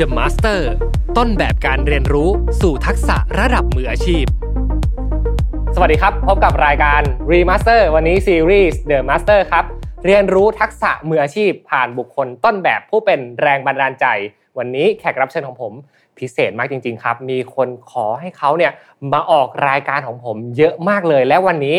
The Master ต้นแบบการเรียนรู้สู่ทักษะระดับมืออาชีพ สวัสดีครับ พบกับรายการ Remaster วันนี้ซีรีส์ The Master ครับ เรียนรู้ทักษะมืออาชีพ ผ่านบุคคลต้นแบบผู้เป็นแรงบันดาลใจ วันนี้แขกรับเชิญของผมพิเศษมากจริง ๆ ครับ มีคนขอให้เขาเนี่ยมาออกรายการของผมเยอะมากเลย และวันนี้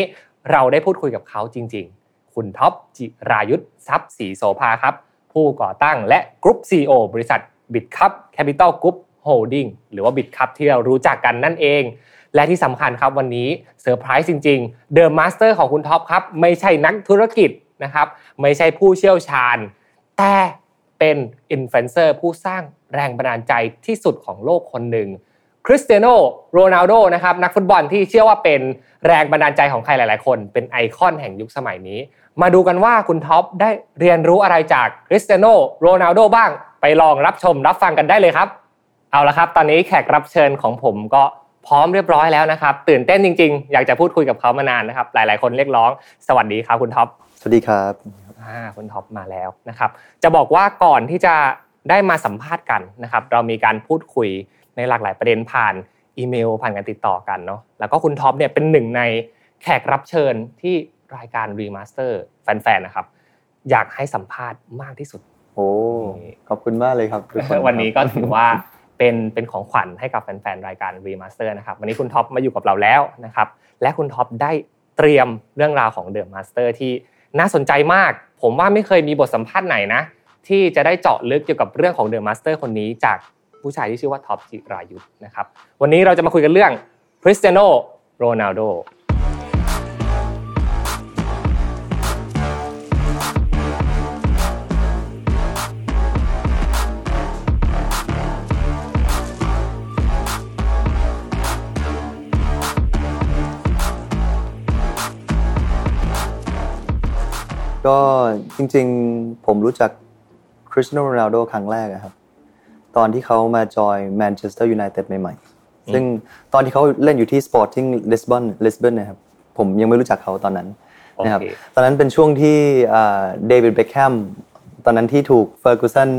เราได้พูดคุยกับเขาจริง ๆ คุณท็อปจิรายุทธทรัพย์ศรีโสภาครับ ผู้ก่อตั้งและกรุ๊ป CEO บริษัท Bitkub Capital Group Holdings หรือว่า Bitkub ที่เรารู้จักกันนั่นเอง และที่สำคัญครับวันนี้เซอร์ไพรส์จริงๆ The Master ของคุณท็อปครับ ไม่ใช่นักธุรกิจนะครับ ไม่ใช่ผู้เชี่ยวชาญ แต่เป็นอินฟลูเอนเซอร์ผู้สร้างแรงบันดาลใจที่สุดของโลกคนหนึ่งคริสเตียโนโรนัลโดนะครับนักฟุตบอลที่เชื่อว่าเป็นแรงบันดาลใจของใครหลาย ๆ คน เป็นไอคอนแห่งยุคสมัยนี้ มาดูกันว่าคุณท็อปได้เรียนรู้อะไรจากคริสเตียโนโรนัลโดบ้าง ไปลองรับชมรับฟังกันได้เลยครับ เอาละครับ ตอนนี้แขกรับเชิญของผมก็พร้อมเรียบร้อยแล้วนะครับ ตื่นเต้นจริง ๆ อยากจะพูดคุยกับเขามานานนะครับ หลาย ๆ คนเรียกร้อง สวัสดีครับคุณท็อป สวัสดีครับอ่าคุณท็อปมาแล้วนะครับ จะบอกว่าก่อนที่จะได้มาสัมภาษณ์กันนะครับ เรามีการพูดคุยในหลากหลายประเด็นผ่านอีเมลผ่านการติดต่อกันเนาะ แล้วก็คุณท็อปเนี่ยเป็นหนึ่งในแขกรับเชิญที่ รายการ Remaster แฟนๆนะครับ อยากให้สัมภาษณ์มากที่สุดโอ้ขอบคุณมากเลยครับทุกคนวันนี้ก็ถือว่าเป็นเป็นของขวัญให้กับแฟนๆรายการ Remaster นะครับวันนี้คุณท็อปมาอยู่กับเราแล้วนะครับ และคุณท็อปได้เตรียมเรื่องราวของ the master ที่น่าสนใจมาก ผมว่าไม่เคยมีบทสัมภาษณ์ไหนนะ ที่จะได้เจาะลึกเกี่ยวกับเรื่องของ the master คนนี้จากผู้ชายที่ชื่อว่าท็อปจิรายุสนะครับ วันนี้เราจะมาคุยกันเรื่องคริสเตียโนโรนัลโด ก็จริงๆผมรู้จักคริสเตียโนโรนัลโดครั้งแรกอะครับ ตอนที่เขามาจอยแมนเชสเตอร์ยูไนเต็ดใหม่ๆ ซึ่งตอนที่เขาเล่นอยู่ที่ Sporting Lisbon Lisbon นะครับผมยังไม่รู้จักเขาตอนนั้นนะครับโอเคตอนนั้นเป็นช่วงที่เดวิดเบคแฮมตอนนั้นที่ถูกเฟอร์กูสัน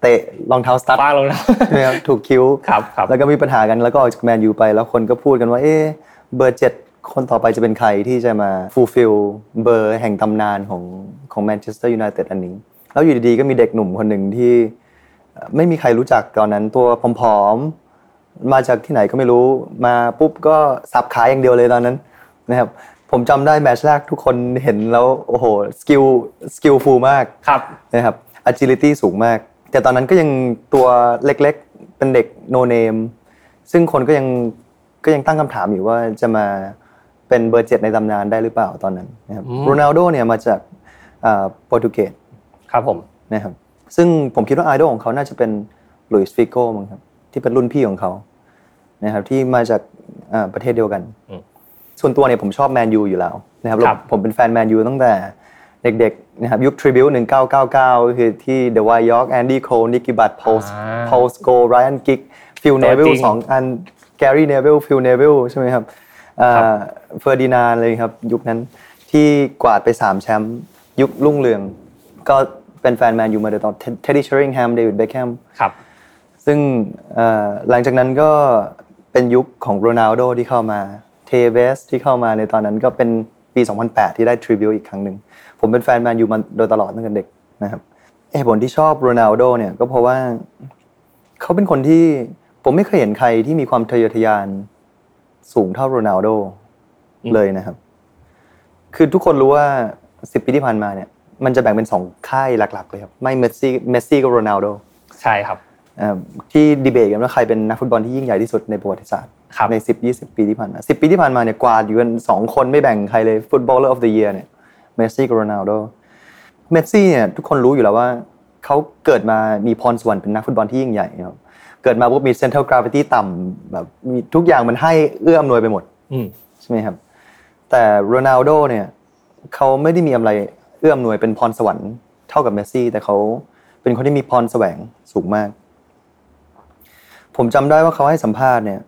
เตะรองเท้าสตั๊ดป้าลงแล้วใช่ไหมครับถูกคิ้วครับครับแล้วก็มีปัญหากันแล้วก็ออกจากแมนยูไป แล้วคนก็พูดกันว่าเอ๊ะเบอร์เจ็ด คนต่อไปจะเป็นใครที่จะมา fulfill เบอร์แห่งตำนานของของแมนเชสเตอร์ยูไนเต็ดอันนี้ แล้วอยู่ดีๆ ก็มีเด็กหนุ่มคนหนึ่งที่เอ่อไม่มีใครรู้จักตอนนั้นตัวผอมๆ มาจากที่ไหนก็ไม่รู้มาปุ๊บก็สับขายอย่างเดียวเลยตอนนั้นนะครับผมจำได้แมตช์แรกทุกคนเห็นแล้วโอ้โห skill skillful มากครับนะครับ agility สูงมาก แต่ตอนนั้นก็ยังตัวเล็กๆ เป็นเด็ก no name ซึ่งคนก็ยังก็ยังตั้งคำถามอยู่ว่าจะมา เป็นเบอร์เจ็ดในตำนานได้หรือเปล่าตอนนั้นนะครับอืมโรนัลโดเนี่ยมาจากอ่าโปรตุเกสครับผมนะครับซึ่งผมคิดว่าไอดอลของเขาน่าจะเป็นลุยส์ฟิโก้มั้งครับที่เป็นรุ่นพี่ของเขานะครับที่มาจากอ่าประเทศเดียวกันอืมส่วนตัวเนี่ยผมชอบแมนยูอยู่แล้วนะครับครับผมเป็นแฟนแมนยูตั้งแต่เด็กๆนะครับยุค treble 1999ก็คือที่ดไวท์ยอร์กแอนดี้โคลนิคกี้บัตต์พอลอ่าพอลสโคลส์ไรอันกิกส์ฟิลเนวิลล์ sibling สองอันแกรี่เนวิลล์ฟิลเนวิลล์ใช่ไหมครับ เฟอร์ดินานด์เลยครับ ยุคนั้นที่กวาดไป3แชมป์ยุครุ่งเรือง ก็เป็นแฟนแมนยูมาโดยตลอดเท็ดดี้เชอริงแฮมเดวิดเบคแฮมครับ ซึ่งเอ่อหลังจากนั้นก็เป็นยุคของโรนัลโดที่เข้ามาเทเวสที่เข้ามาในตอนนั้นก็เป็นปี 2008 ที่ได้ treble อีกครั้งหนึ่ง ผมเป็นแฟนแมนยูมาโดยตลอดตั้งแต่เด็กนะครับเหตุผลที่ชอบโรนัลโดเนี่ยก็เพราะว่าเขาเป็นคนที่ผมไม่เคยเห็นใครที่มีความทะเยอทะยาน สูงเท่าโรนัลโดเลยนะครับ คือทุกคนรู้ว่า10ปีที่ผ่านมาเนี่ยมันจะแบ่งเป็นสองค่ายหลักๆเลยครับ ไม่เมสซี่เมสซี่กับโรนัลโดใช่ครับเอ่อที่ดีเบตกันว่าใครเป็นนักฟุตบอลที่ยิ่งใหญ่ที่สุดในประวัติศาสตร์ครับใน10 20ปีที่ผ่านมา10ปีที่ผ่านมาเนี่ยกวาดอยู่กันสองคนไม่แบ่งใครเลย footballer of the year เนี่ยเมสซี่กับโรนัลโดเมสซี่เนี่ยทุกคนรู้อยู่แล้วว่าเขาเกิดมามีพรสวรรค์เป็นนักฟุตบอลที่ยิ่งใหญ่ครับเกิดมาปุ๊บมีเซนเท r ลกราฟิตี้ต่ำแบบมีทุกอย่างมันให้เอื้ออำนวยไปหมดอืมใช่ไหมครับ แต่โรนัลโดเนี่ยเขาไม่ได้มีอะไรเอื้ออำนวยเป็นพรสวรรค์เท่ากับเมสซี่ แต่เขาเป็นคนที่มีพรแสวงสูงมาก ผมจำได้ว่าเขาให้สัมภาษณ์เนี่ย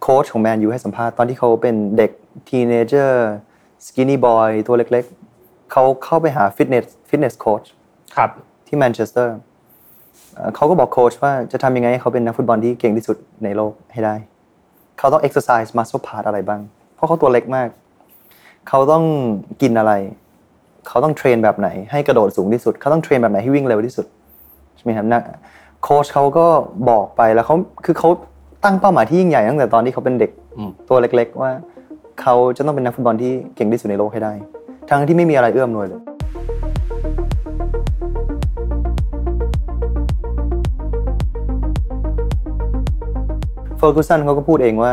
โค้ชของแมนยูให้สัมภาษณ์ตอนที่เขาเป็นเด็กteenager skinny boy ตัวเล็กๆเขาเข้าไปหา fitness fitness coach ครับที่แมนเชสเตอร์ เอ่อเขาก็บอกโค้ชว่าจะทำยังไงให้เขาเป็นนักฟุตบอลที่เก่งที่สุดในโลกให้ได้ เขาต้อง exercise muscle part อะไรบ้าง เพราะเขาตัวเล็กมาก เขาต้องกินอะไร เขาต้อง train แบบไหน ให้กระโดดสูงที่สุด เขาต้อง train แบบไหนให้วิ่งเร็วที่สุดใช่ไหมครับนักโค้ชเขาก็บอกไปแล้วเขาคือเขาตั้งเป้าหมายที่ยิ่งใหญ่ตั้งแต่ตอนที่เขาเป็นเด็กอืมตัวเล็ก ๆ ว่า เขาจะต้องเป็นนักฟุตบอลที่เก่งที่สุดในโลกให้ได้ ทั้งที่ไม่มีอะไรเอื้อมหน่วยเลย เฟอร์กูสันเขาก็พูดเองว่า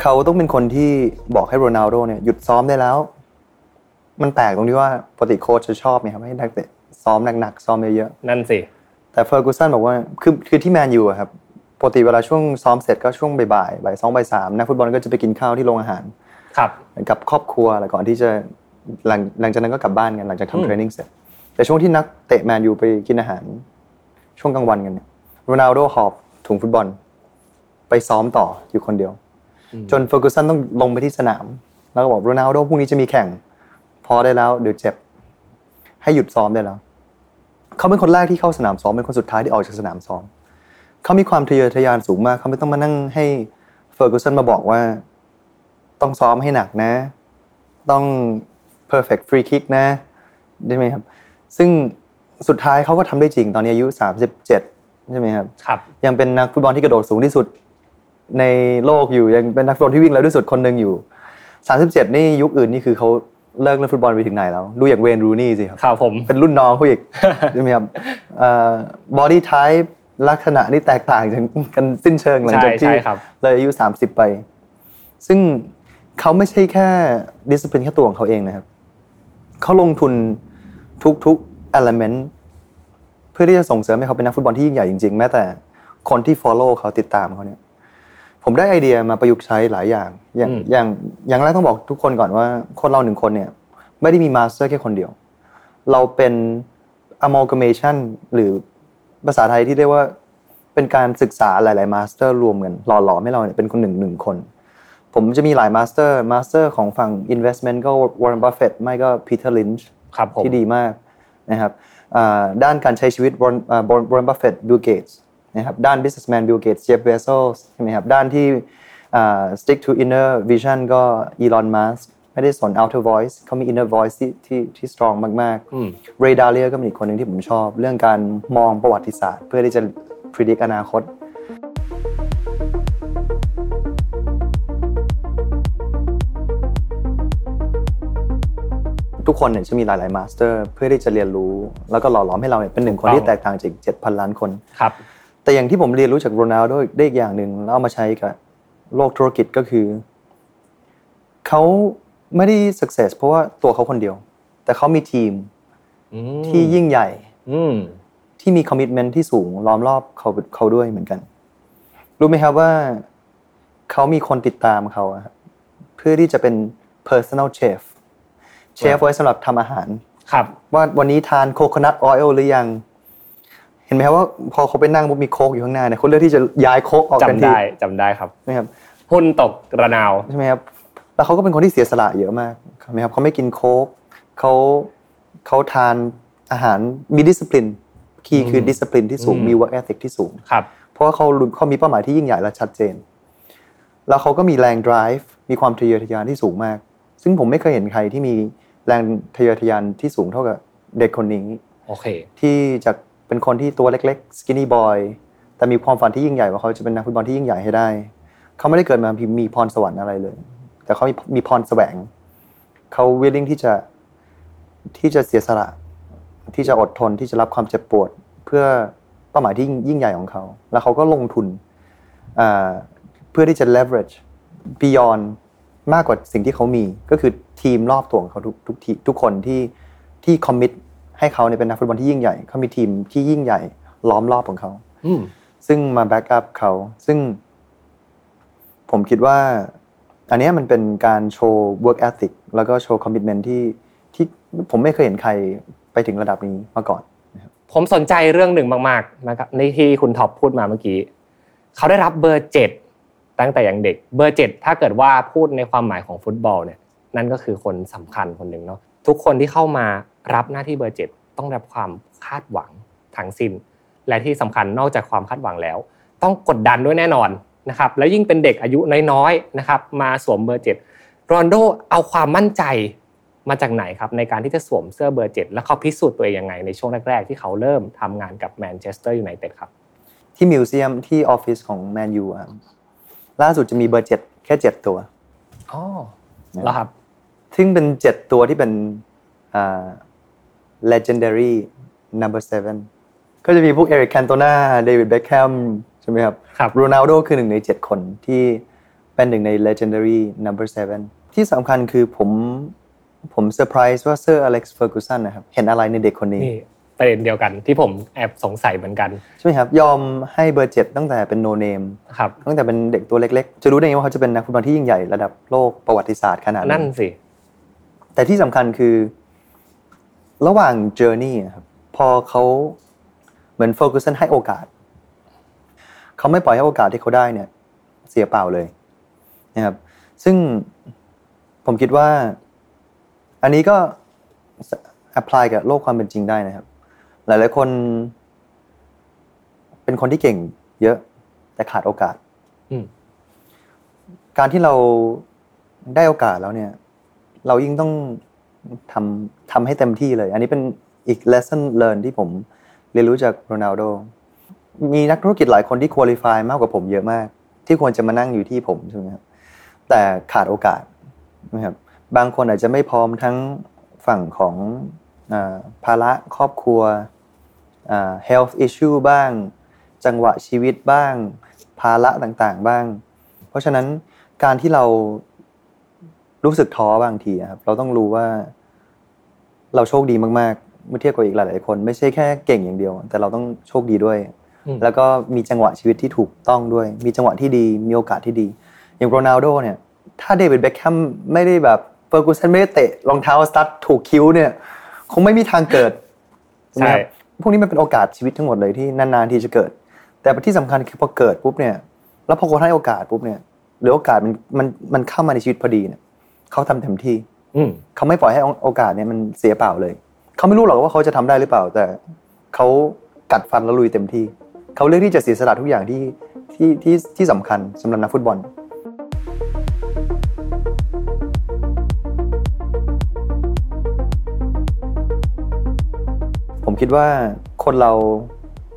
เขาต้องเป็นคนที่บอกให้โรนัลโดเนี่ยหยุดซ้อมได้แล้ว มันแปลกตรงที่ว่าปกติโค้ชจะชอบไหมครับให้นักเตะซ้อมหนักๆซ้อมเยอะนั่นสิๆแต่เฟอร์กูสันบอกว่าคือคือที่แมนยูอะครับปกติเวลาช่วงซ้อมเสร็จก็ช่วงบ่ายๆบ่ายสองบ่ายสามนักฟุตบอลก็จะไปกินข้าวที่โรงอาหารครับกับครอบครัวอะไรก่อนที่จะหลังหลังจากนั้นก็กลับบ้านกันหลังจากอืมทำเทรนนิ่งเสร็จ แต่ช่วงที่นักเตะแมนยูไปกินอาหาร ช่วงกลางวันกันเนี่ยโรนัลโดหอบถุงฟุตบอล ไปซ้อมต่ออยู่คนเดียว จนเฟอร์กูสันต้องลงไปที่สนาม แล้วก็บอกโรนัลโดพรุ่งนี้จะมีแข่ง พอได้แล้วเดี๋ยวเจ็บ ให้หยุดซ้อมได้แล้ว เขาเป็นคนแรกที่เข้าสนามซ้อมเป็นคนสุดท้ายที่ออกจากสนามซ้อม เขามีความทะเยอทะยานสูงมาก เขาไม่ต้องมานั่งให้เฟอร์กูสันมาบอกว่า ต้องซ้อมให้หนักนะ ต้อง perfect free kick นะได้ไหมครับ ซึ่งสุดท้ายเขาก็ทำได้จริงตอนนี้อายุ 37 ใช่ไหมครับครับ ยังเป็นนักฟุตบอลที่กระโดดสูงที่สุด ในโลกอยู่ยังเป็นนักฟุตบอลที่วิ่งเร็วที่สุดคนหนึ่งอยู่37นี่ยุคอื่นนี่คือเขาเลิกเล่นฟุตบอลไปถึงไหนแล้ว ดูอย่างเวนรูนี่สิครับครับผมเป็นรุ่นน้องเขาอีกใช่ไหมครับบอดี้ไทป์ลักษณะนี่แตกต่างจากกันสิ้นเชิงหลังจากใช่ที่ใช่ครับเลยอายุ 30 ไป ซึ่งเขาไม่ใช่แค่ดิสซิ p ลินแค่ตัวของเขาเองนะครับ เขาลงทุนทุกๆ element เพื่อที่จะส่งเสริมให้เขาเป็นนักฟุตบอลที่ยิ่งใหญ่จริงๆ แม้แต่คนที่ follow เขาติดตามเขาเนี่ย ผมได้ไอเดียมาประยุกต์ใช้หลายอย่าง อย่างอืมอย่างอย่างแรกต้องบอกทุกคนก่อนว่า คนเราหนึ่งคนเนี่ย ไม่ได้มี master แค่คนเดียว เราเป็น amalgamation หรือภาษาไทยที่เรียกว่าเป็นการศึกษาหลาย ๆ master รวมกันหล่อหลอมให้เราเนี่ยเป็นคนหนึ่งหนึ่งคน ผมจะมีหลาย master master ของฝั่ง investment ก็ Warren Buffett ไม่ก็ Peter Lynch ครับผมที่ดีมากนะครับอ่าด้านการใช้ชีวิต Warren อ่า Warren Buffett Bill Gates นะครับด้าน businessman Bill Gates Jeff Bezos ใช่ไหมครับด้านที่อ่า stick to inner vision ก็ Elon Musk ไม่ได้สน outer voice เขามี inner voice ที่ที่ที่ strong มากอืมๆ Ray Dalio ก็เป็นอีกคนหนึ่งที่ผมชอบ เรื่องการมองประวัติศาสตร์ เพื่อที่จะ predict อนาคตทุกคนเนี่ยจะมีหลาย ๆ master เพื่อที่จะเรียนรู้ แล้วก็หล่อหลอมให้เราเนี่ยเป็นหนึ่งคนที่แตกต่างจาก7,000 ล้านคนครับ แต่อย่างที่ผมเรียนรู้จากโรนัลโดได้อีกอย่างหนึ่งแล้วเอามาใช้กับโลกธุรกิจก็คือเขาไม่ได้ success เพราะว่าตัวเขาคนเดียว แต่เขามีทีมอืมที่ยิ่งใหญ่อืมที่มีคอมมิ t เมนต์ที่สูงล้อมรอบเขาเขาด้วยเหมือนกัน รู้ไหมครับว่าเขามีคนติดตามเขาอะครับเพื่อที่จะเป็น personal chef เชฟไว้สำหรับทำอาหาร ครับ ว่าวันนี้ทาน coconut oil หรือยังเห็นไหมครับว่าพอเขาไปนั่งปุ๊บมีโค้กอยู่ข้างหน้าเนี่ยเขาเลือกที่จะย้ายโค้กออกกันจำทีได้จำได้ครับนะครับหุ้นตกระนาวใช่ไหมครับแล้วเขาก็เป็นคนที่เสียสละเยอะมากใช่ไหมครับเขาไม่กินโค้กเขาเขาทานอาหารมีดิสซิ p ลินคีย์คือดิสซิ p ลินที่สูงอืมมี work ethic ที่สูงครับเพราะว่าเขารู้เขามีเป้าหมายที่ยิ่งใหญ่และชัดเจน แล้วเขาก็มีแรง drive มีความทะเยอทะยานที่สูงมาก ซึ่งผมไม่เคยเห็นใครที่มีแรงทะเยอทะยานที่สูงเท่ากับเด็กคนนี้โอเค ที่จาก เป็นคนที่ตัวเล็กๆ skinny boy แต่มีความฝันที่ยิ่งใหญ่ว่าเขาจะเป็นนักฟุตบอลที่ยิ่งใหญ่ให้ได้ เขาไม่ได้เกิดมามีพรสวรรค์อะไรเลย แต่เขามีมีพรแสวง เขา willing ที่จะที่จะเสียสละ ที่จะอดทนที่จะรับความเจ็บปวด เพื่อเป้าหมายที่ยิ่งใหญ่ของเขา แล้วเขาก็ลงทุนเพื่อที่จะ leverage beyond มากกว่าสิ่งที่เขามี ก็คือทีมรอบตัวของเขาทุกทุกทีทุกคนที่ที่ commit ให้เขาเนี่ยเป็นนักฟุตบอลที่ยิ่งใหญ่เขามีทีมที่ยิ่งใหญ่ ล้อมรอบของเขาอืมซึ่งมาแบ็กอัพเขาซึ่ง ผมคิดว่า อันเนี้ยมันเป็นการโชว์ work ethic แล้วก็โชว์ commitment ที่ที่ผมไม่เคยเห็นใครไปถึงระดับนี้มาก่อนผมสนใจเรื่องหนึ่งมากๆนะครับในที่คุณท็อปพูดมาเมื่อกี้เขาได้รับเบอร์เจ็ดตั้งแต่ยังเด็ก เบอร์เจ็ดถ้าเกิดว่าพูดในความหมายของฟุตบอลเนี่ยนั่นก็คือคนสำคัญคนหนึ่งเนาะทุกคนที่เข้ามา รับหน้าที่เบอร์เจ็ดต้องรับความคาดหวังทั้งสิ้น และที่สำคัญนอกจากความคาดหวังแล้ว ต้องกดดันด้วยแน่นอนนะครับแล้วยิ่งเป็นเด็กอายุน้อยๆนะครับมาสวมเบอร์เจ็ดโรนัลโดเอาความมั่นใจมาจากไหนครับในการที่จะสวมเสื้อเบอร์เจ็ดแล้วเขาพิสูจน์ตัวเองยังไงในช่วงแรกๆที่เขาเริ่มทำงานกับแมนเชสเตอร์ยูไนเต็ดครับที่ museum ที่ออฟฟิศของแมนยูครับล่าสุดจะมีเบอร์เจ็ดแค่เจ็ดตัวอ๋อแล้วครับซึ่งเป็นเจ็ดตัวที่เป็นอ่า legendary number seven ก็จะมีพวกเอริกแคนโตนาเดวิดเบคแฮมใช่ไหมครับครับโรนัลโดคือหนึ่งในเจ็ดคนที่เป็นหนึ่งใน legendary number seven ที่สำคัญคือผมผมเซอร์ไพรส์ว่าเซอร์อเล็กซ์เฟอร์กูสันนะครับ เห็นอะไรในเด็กคนนี้ประเด็นเดียวกันที่ผมแอบสงสัยเหมือนกัน ใช่ไหมครับ ยอมให้เบอร์เจ็ดตั้งแต่เป็นโนเนมครับตั้งแต่เป็นเด็กตัวเล็กๆ จะรู้ได้ไงว่าเขาจะเป็นนักฟุตบอลที่ยิ่งใหญ่ระดับโลกประวัติศาสตร์ขนาดนั้นนั่นสิ แต่ที่สำคัญคือ ระหว่าง journey ครับพอเขาเหมือนโฟกัสให้โอกาสเขาไม่ปล่อยให้โอกาสที่เขาได้เนี่ย เสียเปล่าเลยนะครับ ซึ่งผมคิดว่า อันนี้ก็แอพพลายกับโลกความเป็นจริงได้นะครับ หลาย ๆ คน เป็นคนที่เก่ง เยอะ แต่ขาดโอกาสการที่เราได้โอกาสแล้วเนี่ย เรายิ่งต้อง ทำทำให้เต็มที่เลย อันนี้เป็นอีก lesson learn ที่ผมเรียนรู้จากโรนัลโดมีนักธุรกิจหลายคนที่คุริฟายมากกว่าผมเยอะมาก ที่ควรจะมานั่งอยู่ที่ผมใช่ไหมครับแต่ขาดโอกาสนะครับบางคนอาจจะไม่พร้อมทั้งฝั่งของภาระครอบครัว health issue บ้าง จังหวะชีวิตบ้าง ภาระต่างๆบ้าง เพราะฉะนั้นการที่เรา รู้สึกท้อบางทีครับ เราต้องรู้ว่า เราโชคดีมากๆ เมื่อเทียบกับอีกหลาย ๆ คน ไม่ใช่แค่เก่งอย่างเดียว แต่เราต้องโชคดีด้วย แล้วก็มีจังหวะชีวิตที่ถูกต้องด้วย มีจังหวะที่ดี มีโอกาสที่ดี อย่างโรนัลโดเนี่ย ถ้าเดวิดเบคแฮมไม่ได้แบบเฟอร์กูสันไม่ได้เตะรองเท้าสตั๊ดถูกคิ้วเนี่ย คงไม่มีทางเกิดใช่พวกนี้มันเป็นโอกาสชีวิตทั้งหมดเลยที่นานๆที่จะเกิด แต่ที่สำคัญคือพอเกิดปุ๊บเนี่ย แล้วพอคนให้โอกาสปุ๊บเนี่ยหรือโอกาสมันมันมันเข้ามาในชีวิตพอดีเนี่ย เขาทำเต็มที่เขาไม่ปล่อยให้โอกาสเนี่ยมันเสียเปล่าเลย เขาไม่รู้หรอกว่าเขาจะทำได้หรือเปล่า แต่เขากัดฟันแล้วลุยเต็มที่ เขาเลือกที่จะเสียสละทุกอย่างที่ที่ที่ที่สำคัญสำหรับนักฟุตบอลผมคิดว่าคนเรา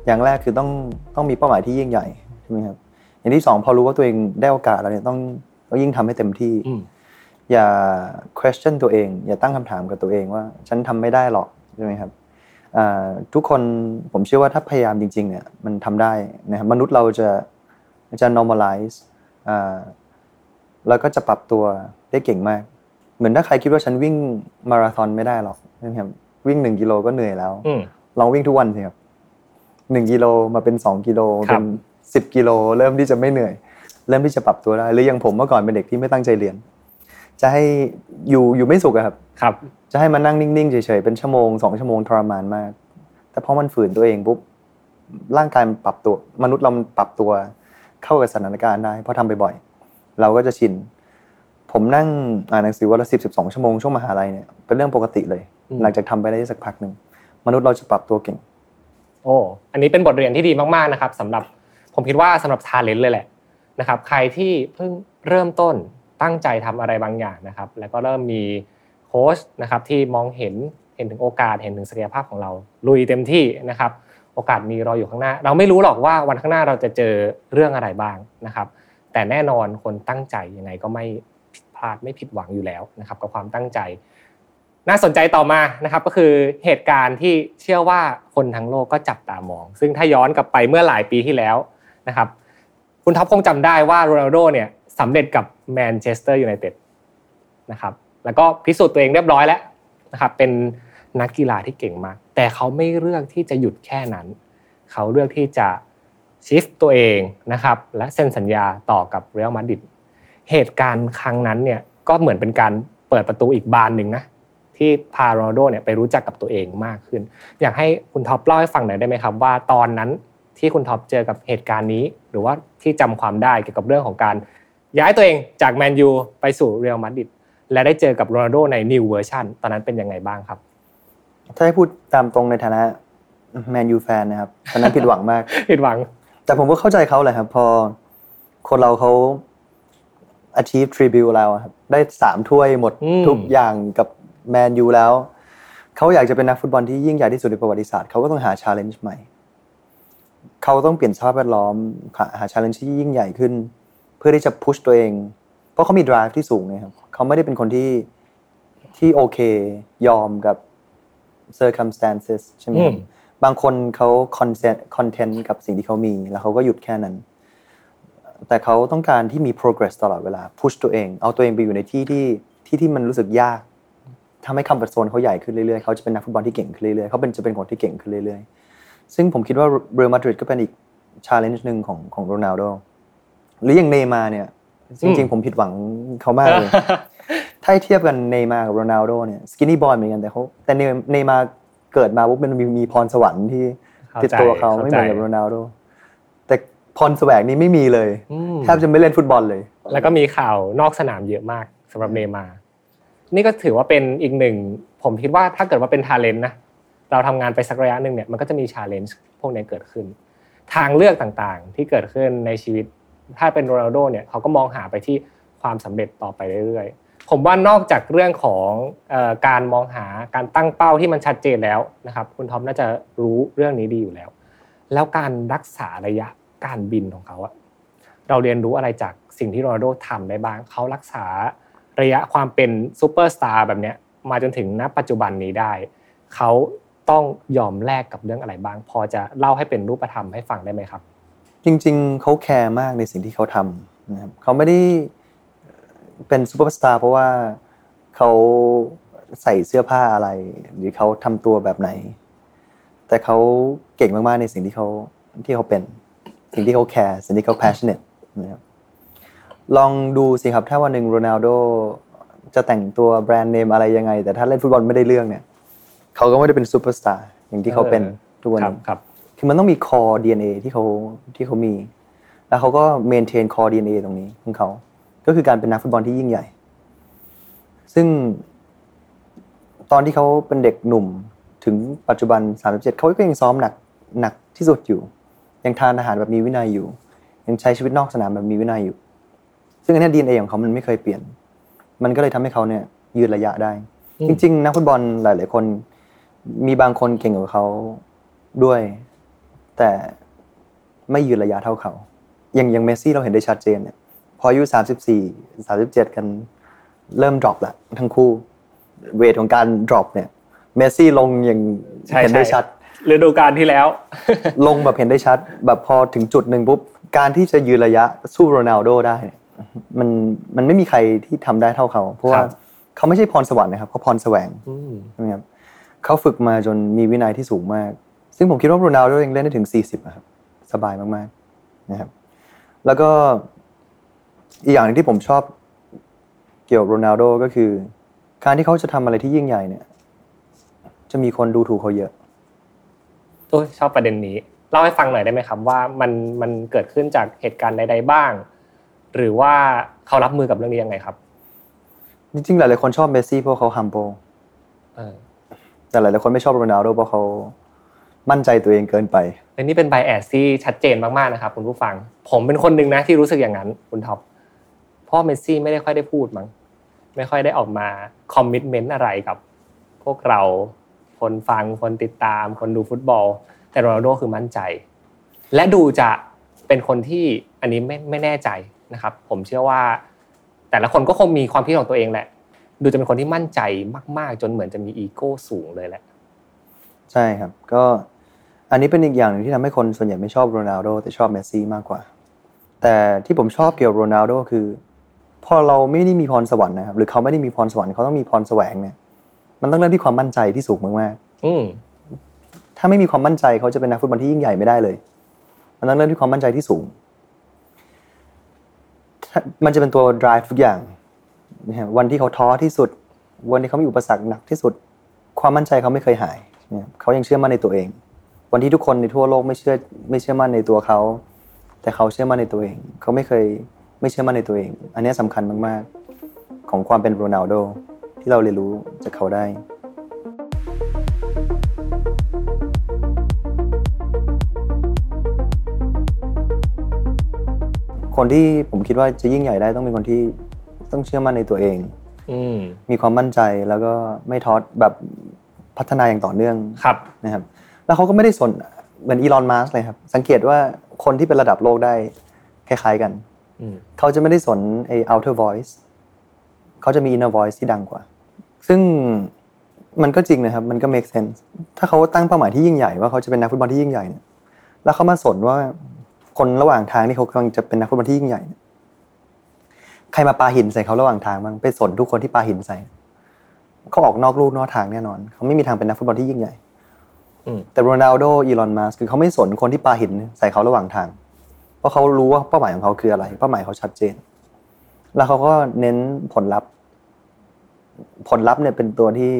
อย่างแรกคือต้องต้องมีเป้าหมายที่ยิ่งใหญ่ใช่ไหมครับอย่างที่สองพอรู้ว่าตัวเองได้โอกาสแล้วเนี่ยต้องต้องยิ่งทำให้เต็มที่ อย่า question ตัวเอง อย่าตั้งคำถามกับตัวเองว่า ฉันทำไม่ได้หรอกใช่ไหมครับทุกคนผมเชื่อว่าถ้าพยายามจริง ๆ เนี่ยมันทำได้นะครับมนุษย์เราจะจะ normalize แล้วก็จะปรับตัวได้เก่งมาก เหมือนถ้าใครคิดว่าฉันวิ่งมาราธอนไม่ได้หรอกนะครับวิ่งหนึ่งกิโลก็เหนื่อยแล้วลองวิ่งทุกวันสิครับหนึ่งกิโลมาเป็นสองกิโลเป็นสิบกิโลเริ่มที่จะไม่เหนื่อย เริ่มที่จะปรับตัวได้หรืออย่างผมเมื่อก่อนเป็นเด็กที่ไม่ตั้งใจเรียน จะให้อยู่อยู่ไม่สุขครับครับ จะให้มานั่งนิ่งๆเฉยๆเป็นชั่วโมงสองชั่วโมงทรมานมาก แต่พอมันฝืนตัวเองปุ๊บร่างกายมันปรับตัว มนุษย์เราปรับตัวเข้ากับสถานการณ์ได้เพราะทำไปบ่อยเราก็จะชินผมนั่งอ่านหนังสือวันละสิบสิบสองชั่วโมงช่วงมหาลัยเนี่ยเป็นเรื่องปกติเลย หลังจากทำไปได้สักพักหนึ่งมนุษย์เราจะปรับตัวเก่ง โอ้อันนี้เป็นบทเรียนที่ดีมากๆนะครับสำหรับผมคิดว่าสำหรับทาเลนต์เลยแหละนะครับ ใครที่เพิ่งเริ่มต้น ตั้งใจทำอะไรบางอย่างนะครับ แล้วก็เริ่มมีโค้ชนะครับที่มองเห็นเห็นถึงโอกาสเห็นถึงศักยภาพของเรา ลุยเต็มที่นะครับ โอกาสมีรออยู่ข้างหน้า เราไม่รู้หรอกว่าวันข้างหน้าเราจะเจอเรื่องอะไรบ้างนะครับ แต่แน่นอนคนตั้งใจยังไงก็ไม่ผิดพลาดไม่ผิดหวังอยู่แล้วนะครับกับความตั้งใจ น่าสนใจต่อมานะครับก็คือเหตุการณ์ที่เชื่อว่าคนทั้งโลกก็จับตามอง ซึ่งถ้าย้อนกลับไปเมื่อหลายปีที่แล้วนะครับ คุณท็อปคงจำได้ว่าโรนัลโดเนี่ย สำเร็จกับแมนเชสเตอร์ยูไนเต็ดนะครับแล้วก็พิสูจน์ตัวเองเรียบร้อยแล้วนะครับเป็นนักกีฬาที่เก่งมาก แต่เขาไม่เลือกที่จะหยุดแค่นั้น เขาเลือกที่จะ shift ตัวเองนะครับและเซ็นสัญญาต่อกับเรอัลมาดริดเหตุการณ์ครั้งนั้นเนี่ยก็เหมือนเป็นการเปิดประตูอีกบานหนึ่งนะที่พาโรนัลโดเนี่ยไปรู้จักกับตัวเองมากขึ้น อยากให้คุณท็อปเล่าให้ฟังหน่อยได้ไหมครับ ว่าตอนนั้นที่คุณท็อปเจอกับเหตุการณ์นี้ หรือว่าที่จำความได้เกี่ยวกับเรื่องของการ ย้ายตัวเองจากแมนยูไปสู่เรอัลมาดริดและได้เจอกับโรนัลโดใน new version ตอนนั้นเป็นยังไงบ้างครับ ถ้าให้พูดตามตรงในฐานะแมนยูแฟนนะครับตอนนั้นผิดหวังมากผิดหวัง แต่ผมก็เข้าใจเขาแหละครับ พอคนเราเขา achieve tribute แล้วอะครับได้สามถ้วยหมดอืมทุกอย่างกับแมนยูแล้ว เขาอยากจะเป็นนักฟุตบอลที่ยิ่งใหญ่ที่สุดในประวัติศาสตร์เขาก็ต้องหา challenge ใหม่ เขาต้องเปลี่ยนสภาพแวดล้อมหาหา challenge ที่ยิ่งใหญ่ขึ้น เพื่อที่จะ push ตัวเอง เพราะเขามี drive ที่สูงนะครับเขาไม่ได้เป็นคนที่ที่โอเค ยอมกับ circumstances ใช่ไหมครับอืมบางคนเขา content content กับสิ่งที่เขามี แล้วเขาก็หยุดแค่นั้น แต่เขาต้องการที่มี progress ตลอดเวลา push ตัวเอง เอาตัวเองไปอยู่ในที่ที่ที่ที่มันรู้สึกยากทำให้ comfort zone เขาใหญ่ขึ้นเรื่อยๆ เขาจะเป็นนักฟุตบอลที่เก่งขึ้นเรื่อยๆ เขาเป็นจะเป็นคนที่เก่งขึ้นเรื่อยๆ ซึ่งผมคิดว่าเรอัลมาดริดก็เป็นอีก challenge หนึ่งของของโรนัลโด หรืออย่างเนย์มาร์เนี่ย จริง ๆ ผมผิดหวังเขามากเลย ถ้าให้เทียบกันเนย์มาร์กับโรนัลโดเนี่ย skinny boy เหมือนกันแต่เขาแต่เนย์เนย์มาร์เกิดมาปุ๊บมันมีมีพรสวรรค์ที่เข้าใจติดตัวเขาเข้าไม่เหมือนกับใจโรนัลโดแต่พรแสวงนี้ไม่มีเลยอืมแทบจะไม่เล่นฟุตบอลเลย แล้วก็มีข่าวนอกสนามเยอะมากสำหรับเนย์มาร์นี่ก็ถือว่าเป็นอีกหนึ่ง ผมคิดว่าถ้าเกิดว่าเป็น talent นะเราทำงานไปสักระยะหนึ่งเนี่ยมันก็จะมี challenge พวกนี้เกิดขึ้น ทางเลือกต่างๆที่เกิดขึ้นในชีวิต ถ้าเป็นโรนัลโดเนี่ยเขาก็มองหาไปที่ความสำเร็จต่อไปเรื่อยๆ ผมว่านอกจากเรื่องของการมองหาการตั้งเป้าที่มันชัดเจนแล้วนะครับคุณทอมน่าจะรู้เรื่องนี้ดีอยู่แล้ว แล้วการรักษาระยะการบินของเขาอะเราเรียนรู้อะไรจากสิ่งที่โรนัลโดทำได้บ้างเขารักษาระยะความเป็นซูเปอร์สตาร์แบบเนี้ยมาจนถึงณปัจจุบันนี้ได้เขาต้องยอมแลกกับเรื่องอะไรบ้าง พอจะเล่าให้เป็นรูปธรรมให้ฟังได้ไหมครับ จริง ๆเขาแคร์มากในสิ่งที่เขาทำนะครับเขาไม่ได้เป็นซูเปอร์สตาร์เพราะว่าเขาใส่เสื้อผ้าอะไร หรือเขาทำตัวแบบไหน แต่เขาเก่งมากๆในสิ่งที่เขาที่เขาเป็น สิ่งที่เขาแคร์สิ่งที่เขา passionate นะครับลองดูสิครับถ้าวันหนึ่งโรนัลโดจะแต่งตัวแบรนด์เนมอะไรยังไง แต่ถ้าเล่นฟุตบอลไม่ได้เรื่องเนี่ยเขาก็ไม่ได้เป็นซูเปอร์สตาร์อย่างที่เขาเป็นทุกวันครับนี้ ครับคือมันต้องมี core DNA ที่เขาที่เขามี แล้วเขาก็ maintain core DNA ตรงนี้ของเขาก็คือการเป็นนักฟุตบอลที่ยิ่งใหญ่ ซึ่ง ตอนที่เขาเป็นเด็กหนุ่มถึงปัจจุบัน 37เขาก็ยังซ้อมหนักหนักที่สุดอยู่ ยังทานอาหารแบบมีวินัยอยู่ ยังใช้ชีวิตนอกสนามแบบมีวินัยอยู่ ซึ่งอันเนี้ดีเอ็นเอของเขามันไม่เคยเปลี่ยน มันก็เลยทำให้เขาเนี่ย ยืนระยะได้อืมจริง ๆ นักฟุตบอลหลาย ๆ คน มีบางคนเก่งกว่าเขาด้วย แต่ไม่ยืนระยะเท่าเขา อย่างอย่างเมสซี่เราเห็นได้ชัดเจนเนี่ยพออายุสามสิบสี่สามสิบเจ็ดกันเริ่ม drop ละทั้งคู่ เวทของการ drop เนี่ยเมสซี่ลงอย่างใช่เห็นได้ใช่ชัดฤดูกาลที่แล้ว ลงแบบเห็นได้ชัด แบบพอถึงจุดหนึ่งปุ๊บการที่จะยืนระยะสู้โรนัลโดได้เนี่ยมันมันไม่มีใครที่ทำได้เท่าเขา เพราะว่าครับเขาไม่ใช่พรสวรรค์นะครับเขาพรแสวงอืมนะครับเขาฝึกมาจนมีวินัยที่สูงมาก ซึ่งผมคิดว่าโรนัลโดยังเล่นได้ถึง 40นะครับ สบายมากๆนะครับ แล้วก็อีกอย่างหนึงที่ผมชอบเกี่ยวกับโรนัลโดก็คือ การที่เขาจะทำอะไรที่ยิ่งใหญ่เนี่ย จะมีคนดูถูกเขาเยอะโอ้ยชอบประเด็นนี้เล่าให้ฟังหน่อยได้ไหมครับ ว่ามันมันเกิดขึ้นจากเหตุการณ์ใดๆบ้าง หรือว่าเขารับมือกับเรื่องนี้ยังไงครับ จริงๆหลายๆคนชอบเมสซี่เพราะเขา humble เออแต่หลายๆคนไม่ชอบโรนัลโดเพราะเขา มั่นใจตัวเองเกินไปและนี่เป็น bias ที่ชัดเจนมากๆนะครับคุณผู้ฟัง ผมเป็นคนหนึ่งนะที่รู้สึกอย่างนั้นคุณท็อปเพราะเมสซี่ไม่ได้ค่อยได้พูดมั้งไม่ค่อยได้ออกมาคอมมิชเมนต์อะไรกับ พวกเราคนฟังคนติดตาม คนดูฟุตบอล แต่โรนัลโดคือมั่นใจ และดูจะเป็นคนที่อันนี้ไม่ไม่แน่ใจนะครับ ผมเชื่อว่า แต่ละคนก็คงมีความคิดของตัวเองแหละ ดูจะเป็นคนที่มั่นใจมาก ๆ จนเหมือนจะมีอีโก้สูงเลยแหละ ใช่ครับ ก็ อันนี้เป็นอีกอย่างหนึ่งที่ทำให้คนส่วนใหญ่ไม่ชอบโรนัลโดแต่ชอบเมสซี่มากกว่า แต่ที่ผมชอบเกี่ยวกับโรนัลโดคือ พอเราไม่ได้มีพรสวรรค์นะครับหรือเขาไม่ได้มีพรสวรรค์เขาต้องมีพรแสวงเนี่ย มันต้องเริ่มที่ความมั่นใจที่สูงมากอืมๆถ้าไม่มีความมั่นใจเขาจะเป็นนักฟุตบอลที่ยิ่งใหญ่ไม่ได้เลย มันต้องเริ่มที่ความมั่นใจที่สูงถ้ามันจะเป็นตัว drive ทุกอย่างนะฮะวันที่เขาท้อที่สุด วันที่เขามีอุปสรรคหนักที่สุด ความมั่นใจเขาไม่เคยหายนะครับเขายังเชื่อมั่นในตัวเอง วันที่ทุกคนในทั่วโลกไม่เชื่อไม่เชื่อมั่นในตัวเขา แต่เขาเชื่อมั่นในตัวเอง เขาไม่เคยไม่เชื่อมั่นในตัวเอง อันนี้สำคัญมากๆ ของความเป็นโรนัลโดที่เราเรียนรู้จากเขาได้คนที่ผมคิดว่าจะยิ่งใหญ่ได้ต้องเป็นคนที่ต้องเชื่อมั่นในตัวเองอมีความมั่นใจแล้วก็ไม่ท้อแบบพัฒนาอย่างต่อเนื่องครับนะครับ แล้วเขาก็ไม่ได้สนเหมือนอีลอนมัสเลยครับ สังเกตว่าคนที่เป็นระดับโลกได้คล้ายๆกันอืมเขาจะไม่ได้สนไอ้ outer voice เขาจะมี inner voice ที่ดังกว่า ซึ่งมันก็จริงนะครับ มันก็ make sense ถ้าเขาตั้งเป้าหมายที่ยิ่งใหญ่ว่าเขาจะเป็นนักฟุตบอลที่ยิ่งใหญ่เนี่ย แล้วเขามาสนว่าคนระหว่างทางที่เขากำลังจะเป็นนักฟุตบอลที่ยิ่งใหญ่เนี่ยใครมาปาหินใส่เขาระหว่างทางบ้างไปสนทุกคนที่ปาหินใส่ เขาออกนอกลู่นอกทางแน่นอน เขาไม่มีทางเป็นนักฟุตบอลที่ยิ่งใหญ่อืม แต่โรนัลโดอีลอนมัสก์คือเขาไม่สนคนที่ปาหินใส่เขาระหว่างทาง เพราะเขารู้ว่าเป้าหมายของเขาคืออะไร เป้าหมายเขาชัดเจน แล้วเขาก็เน้นผลลัพธ์ ผลลัพธ์เนี่ยเป็นตัวที่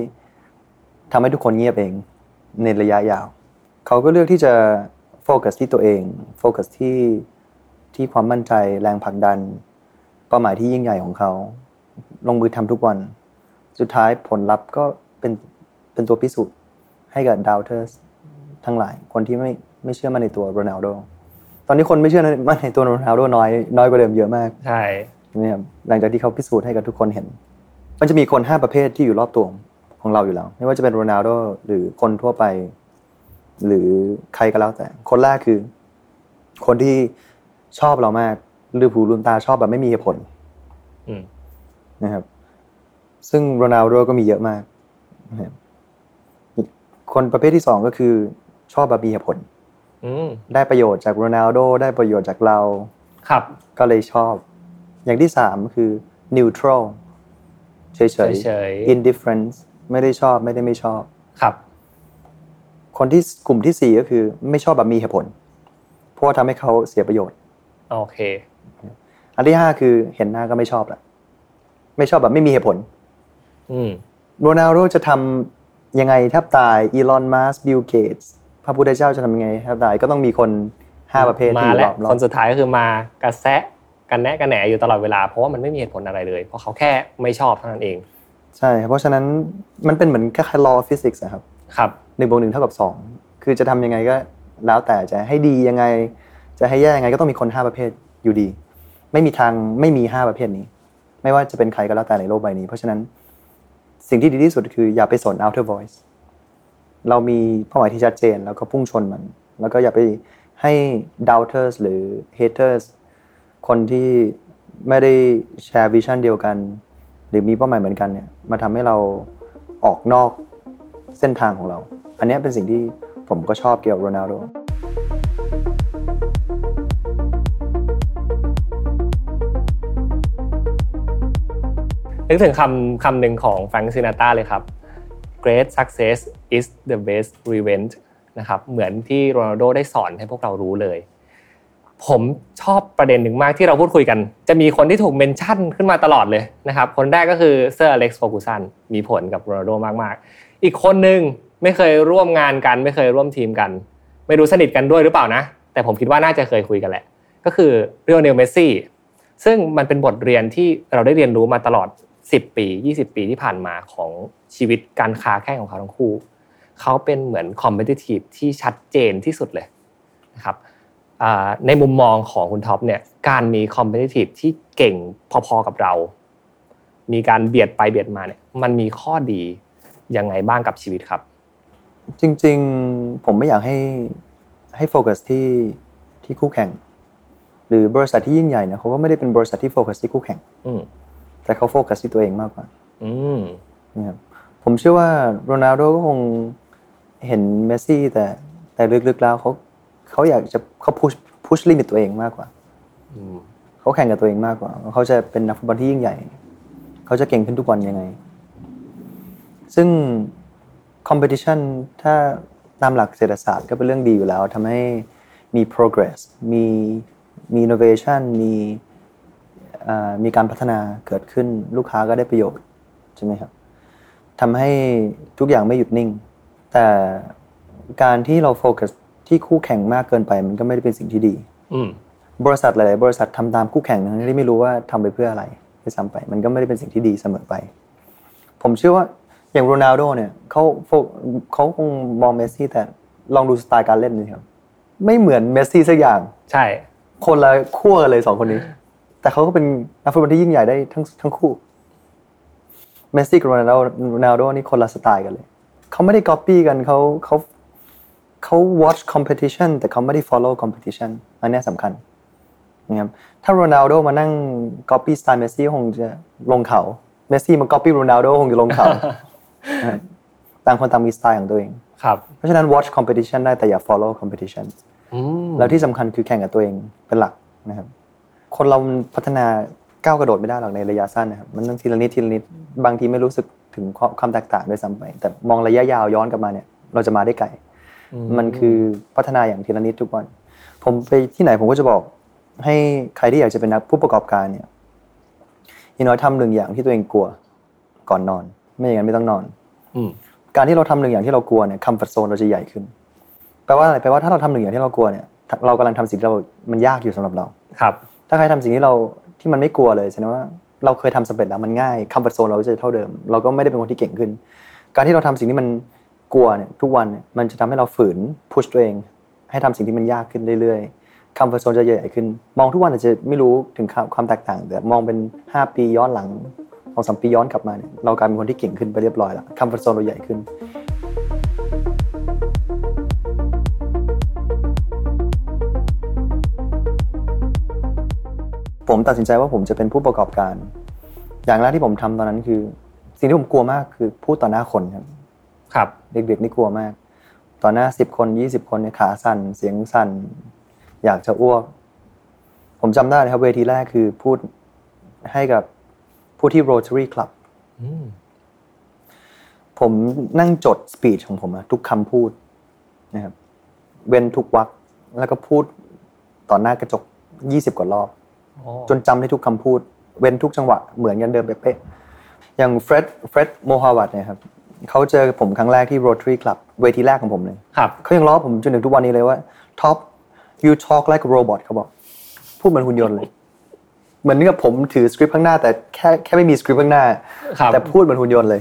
ทำให้ทุกคนเงียบเองในระยะยาว เขาก็เลือกที่จะโฟกัสที่ตัวเองโฟกัสที่ที่ความมั่นใจแรงผลักดัน เป้าหมายที่ยิ่งใหญ่ของเขา ลงมือทำทุกวัน สุดท้ายผลลัพธ์ก็เป็นเป็นตัวพิสูจน์ ให้กับดาวเทอร์สทั้งหลาย คนที่ไม่ไม่เชื่อมั่นในตัวโรนัลโดตอนนี้คนไม่เชื่อมั่นในตัวโรนัลโดน้อยน้อยกว่าเดิมเยอะมากใช่นะครับหลังจากที่เขาพิสูจน์ให้กับทุกคนเห็น มันจะมีคนห้าประเภทที่อยู่รอบตัวของเราอยู่แล้ว ไม่ว่าจะเป็นโรนัลโดหรือคนทั่วไป หรือใครก็แล้วแต่ คนแรกคือ คนที่ชอบเรามากลืมหูลืมตาชอบแบบไม่มีเหตุผลอืมนะครับ ซึ่งโรนัลโดก็มีเยอะมากนะครับ คนประเภทที่สองก็คือชอบแบบมีเหตุผลอืมได้ประโยชน์จากโรนัลโดได้ประโยชน์จากเราครับ ก็เลยชอบ อย่างที่สามคือ neutral เฉยเฉยๆ indifference ไม่ได้ชอบไม่ได้ไม่ชอบครับ คนที่กลุ่มที่สี่ก็คือ ไม่ชอบแบบมีเหตุผล เพราะว่าทำให้เขาเสียประโยชน์โอเค อันที่ห้าคือเห็นหน้าก็ไม่ชอบละไม่ชอบแบบไม่มีเหตุผลอืมโรนัลโดจะทำ ยังไงแทบตายอีลอนมัสบิลเกตส์พระพุทธเจ้าจะทำยังไงแทบตายก็ต้องมีคนห้าประเภทมาที่อยู่แล้รวอบรอคบนสุดท้ายก็คือมากระแซะกันแนะกันแหนอยู่ตลอดเวลาเพราะว่ามันไม่มีเหตุผลอะไรเลย เพราะเขาแค่ไม่ชอบเท่านั้นเอง ใช่ครับเพราะฉะนั้นมันเป็นเหมือนคล้ายๆ law of physics อะครับครับหนึ่งบวกหนึ่งเท่ากับสองคือจะทำยังไงก็แล้วแต่จะให้ดียังไง จะให้แย่ยังไงก็ต้องมีคนห้าประเภทอยู่ดี ไม่มีทางไม่มีห้าประเภทนี้ ไม่ว่าจะเป็นใครก็แล้วแต่ในโลกใบนี้ เพราะฉะนั้น สิ่งที่ดีที่สุดคืออย่าไปสน outer voice เรามีเป้าหมายที่ชัดเจน แล้วก็พุ่งชนมัน แล้วก็อย่าไปให้ doubters หรือ haters คนที่ไม่ได้แชร์วิชั่นเดียวกัน หรือมีเป้าหมายเหมือนกันเนี่ยมาทำให้เราออกนอกเส้นทางของเรา อันนี้เป็นสิ่งที่ผมก็ชอบเกี่ยวกับโรนัลโด นึกถึงคำคำหนึ่งของแฟรงค์ซินาตาเลยครับ great success is the best revenge นะครับเหมือนที่โรนัลโดได้สอนให้พวกเรารู้เลย ผมชอบประเด็นหนึ่งมากที่เราพูดคุยกัน จะมีคนที่ถูก mention ขึ้นมาตลอดเลยนะครับคนแรกก็คือเซอร์อเล็กซ์เฟอร์กูสันมีผลกับโรนัลโดมากๆ อีกคนหนึ่งไม่เคยร่วมงานกัน ไม่เคยร่วมทีมกัน ไม่รู้สนิทกันด้วยหรือเปล่านะ แต่ผมคิดว่าน่าจะเคยคุยกันแหละ ก็คือลิโอเนลเมสซี่ซึ่งมันเป็นบทเรียนที่เราได้เรียนรู้มาตลอด 10 ปี 20 ปีที่ผ่านมาของชีวิตการค้าแข่งของเขาทั้งคู่เขาเป็นเหมือนคอมเพ t i ทีฟที่ชัดเจนที่สุดเลยนะครับอ่าในมุมมองของคุณท็อปเนี่ยการมีคอมเพ t i ทีฟที่เก่งพอๆกับเรา มีการเบียดไปเบียดมาเนี่ยมันมีข้อดียังไงบ้างกับชีวิตครับ จริงๆผมไม่อยากให้ให้โฟกัสที่ที่คู่แข่ง หรือบริษัทที่ยิ่งใหญ่เนี่ยเขาก็ไม่ได้เป็นบริษัทที่โฟกัสที่คู่แข่งอืม แต่เขาโฟกัสที่ตัวเองมากกว่าอืมนะครับผมเชื่อว่าโรนัลโดก็คงเห็นเมสซี่แต่แต่ลึกๆแล้วเขาเขาอยากจะเขา push push limit ตัวเองมากกว่าอืมเขาแข่งกับตัวเองมากกว่าว่าเขาจะเป็นนักฟุตบอลที่ยิ่งใหญ่ เขาจะเก่งขึ้นทุกวันยังไง ซึ่ง competition ถ้าตามหลักเศรษฐศาสตร์ก็เป็นเรื่องดีอยู่แล้วทำให้มี progress มีมี innovation มีเอ่อ มีการพัฒนาเกิดขึ้นลูกค้าก็ได้ประโยชน์ใช่ไหมครับทำให้ทุกอย่างไม่หยุดนิ่ง แต่การที่เราโฟกัสที่คู่แข่งมากเกินไป มันก็ไม่ได้เป็นสิ่งที่ดีอืมบริษัทหลาย ๆ บริษัททำตามคู่แข่งทั้งที่ไม่รู้ว่าทำไปเพื่ออะไรด้วยซ้ำไป มันก็ไม่ได้เป็นสิ่งที่ดีเสมอไป ผมเชื่อว่าอย่างโรนัลโดเนี่ยเขาโฟเขาคงมองเมสซี่แต่ลองดูสไตล์การเล่นดูครับ ไม่เหมือนเมสซี่สักอย่าง ใช่ คนละขั้วกันเลยสองคนนี้ แต่เขาก็เป็นนักฟุตบอลที่ยิ่งใหญ่ได้ทั้งทั้งคู่เมสซี่กับโรนัลโดโรนัลโดนี่คนละสไตล์กันเลยเขาไม่ได้ก๊อปปี้กันเขาเขาเขา watch competition แต่เขาไม่ได้ follow competition อันนี้สำคัญนะครับถ้าโรนัลโดมานั่งก๊อปปี้สไตล์เมสซี่คงจะลงเขาเมสซี่มาก๊อปปี้โรนัลโดคงจะลงเขานะครับต่างคนต่างมีสไตล์ของตัวเองครับเพราะฉะนั้น watch competition ได้แต่อย่า follow competition อืมแล้วที่สำคัญคือแข่งกับตัวเองเป็นหลักนะครับ คนเรามันพัฒนาก้าวกระโดดไม่ได้หรอกในระยะสั้นนะครับมันต้องทีละนิดทีละนิดบางทีไม่รู้สึกถึงความความแตกต่างด้วยซ้ำไป แต่มองระยะยาวย้อนกลับมาเนี่ย เราจะมาได้ไกลมันคือพัฒนาอย่างทีละนิดทุกวัน ผมไปที่ไหนผมก็จะบอก ให้ใครที่อยากจะเป็นนักผู้ประกอบการเนี่ยอย่างน้อยทำหนึ่งอย่างที่ตัวเองกลัวก่อนนอน ไม่อย่างนั้นไม่ต้องนอนอืมการที่เราทำหนึ่งอย่างที่เรากลัวเนี่ยคัมฟอร์ z โซนเราจะใหญ่ขึ้นแปลว่าอะไรแปลว่าถ้าเราทำหนึ่งอย่างที่เรากลัวเนี่ย เรากำลังทำสิ่งที่เรามันยากอยู่สำหรับเราครับ ถ้าใครทำสิ่งที่เราที่มันไม่กลัวเลยแสดงว่าเราเคยทำสำเร็จแล้วมันง่ายคัมฟอร์ z โซนเราจะเท่าเดิม เราก็ไม่ได้เป็นคนที่เก่งขึ้น การที่เราทำสิ่งที่มันกลัวเนี่ยทุกวันเนี่ยมันจะทำให้เราฝืนพุชตัวเอง ให้ทำสิ่งที่มันยากขึ้นเรื่อยๆคัมฟอร์ z โซนจะใหญ่ขึ้น มองทุกวันอาจจะไม่รู้ถึงความแตกต่าง แต่มองเป็น 5 ปีย้อนหลังสองสามปีย้อนกลับมาเนี่ยเรากลายเป็นคนที่เก่งขึ้นไปเรียบร้อยแล้วคัมฟอร์ z โซนเราใหญ่ขึ้น ผมตัดสินใจว่าผมจะเป็นผู้ประกอบการ อย่างแรกที่ผมทำตอนนั้นคือ สิ่งที่ผมกลัวมากคือพูดต่อหน้าคนครับ ครับ เด็กๆนี่กลัวมาก ต่อหน้าสิบคนยี่สิบคนเนี่ยขาสั่นเสียงสั่นอยากจะอ้วก ผมจำได้เลยครับเวทีแรกคือพูดให้กับผู้ที่ Rotary Club อืมผมนั่งจดสปีชของผมอะทุกคำพูดนะครับเว้นทุกวรรคแล้วก็พูดต่อหน้ากระจกยี่สิบกว่ารอบอ๋อ จนจำได้ทุกคำพูด เว้นทุกจังหวะเหมือนกันเดิมเป๊ะๆอย่างเฟร็ดเฟร็ด Mouawad เนี่ยครับเขาเจอผมครั้งแรกที่ Rotary Club เวทีแรกของผมเลยครับเขายังล้อผมจนถึงทุกวันนี้เลยว่าท็อป you talk like a robot เขาบอกพูดเหมือนหุ่นยนต์เลย เหมือนกับผมถือสคริปต์ข้างหน้า แต่แค่แค่ไม่มีสคริปต์ข้างหน้าครับแต่พูดเหมือนหุ่นยนต์เลย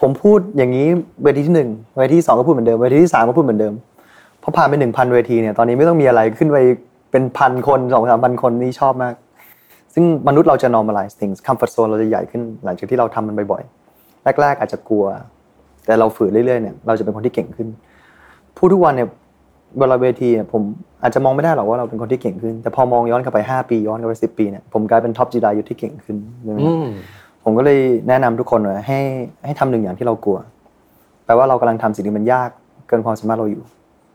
ผมพูดอย่างนี้เวทีที่หนึ่งเวทีที่สองก็พูดเหมือนเดิมเวทีที่สามก็พูดเหมือนเดิมพอผ่านไปหนึ่งพันเวทีเนี่ยตอนนี้ไม่ต้องมีอะไรขึ้นไปเป็นพันคนสองสามพันคนนี่ชอบมาก ซึ่งมนุษย์เราจะ normalize things comfort zone เราจะใหญ่ขึ้นหลังจากที่เราทำมันบ่อยๆ แรก ๆ อาจจะกลัว แต่เราฝืนเรื่อยๆเนี่ยเราจะเป็นคนที่เก่งขึ้น พูดทุกวันเนี่ยเวลาเวทีเนี่ยผมอาจจะมองไม่ได้หรอกว่าเราเป็นคนที่เก่งขึ้น แต่พอมองย้อนกลับไป 5 ปีย้อนกลับไป 10 ปีเนี่ยผมกลายเป็นท็อปจิรายุสที่เก่งขึ้นใช่ไหมอืมผมก็เลยแนะนำทุกคนว่าให้ให้ทำหนึ่งอย่างที่เรากลัว แปลว่าเรากำลังทำสิ่งที่มันยากเกินความสามารถเราอยู่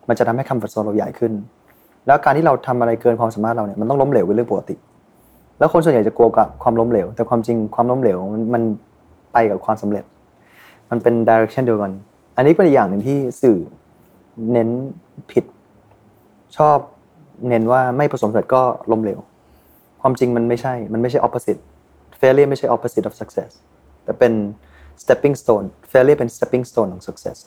มันจะทำให้คัมฟอร์ z โซนเราใหญ่ขึ้น แล้วการที่เราทำอะไรเกินความสามารถเราเนี่ยมันต้องล้มเหลวเป็นเรื่องปกติ แล้วคนส่วนใหญ่จะกลัวกับความล้มเหลว แต่ความจริงความล้มเหลวมันมันไปกับความสำเร็จ มันเป็นดิเรกชันเดียวกัน อันนี้เป็นอีกอย่างหนึ่งที่สื่อเน้นผิด ชอบเน้นว่าไม่ประสบความสำเร็จก็ล้มเหลว ความจริงมันไม่ใช่ มันไม่ใช่ opposite failure ไม่ใช่ opposite of success แต่เป็น stepping stone failure เป็น stepping stone ของ success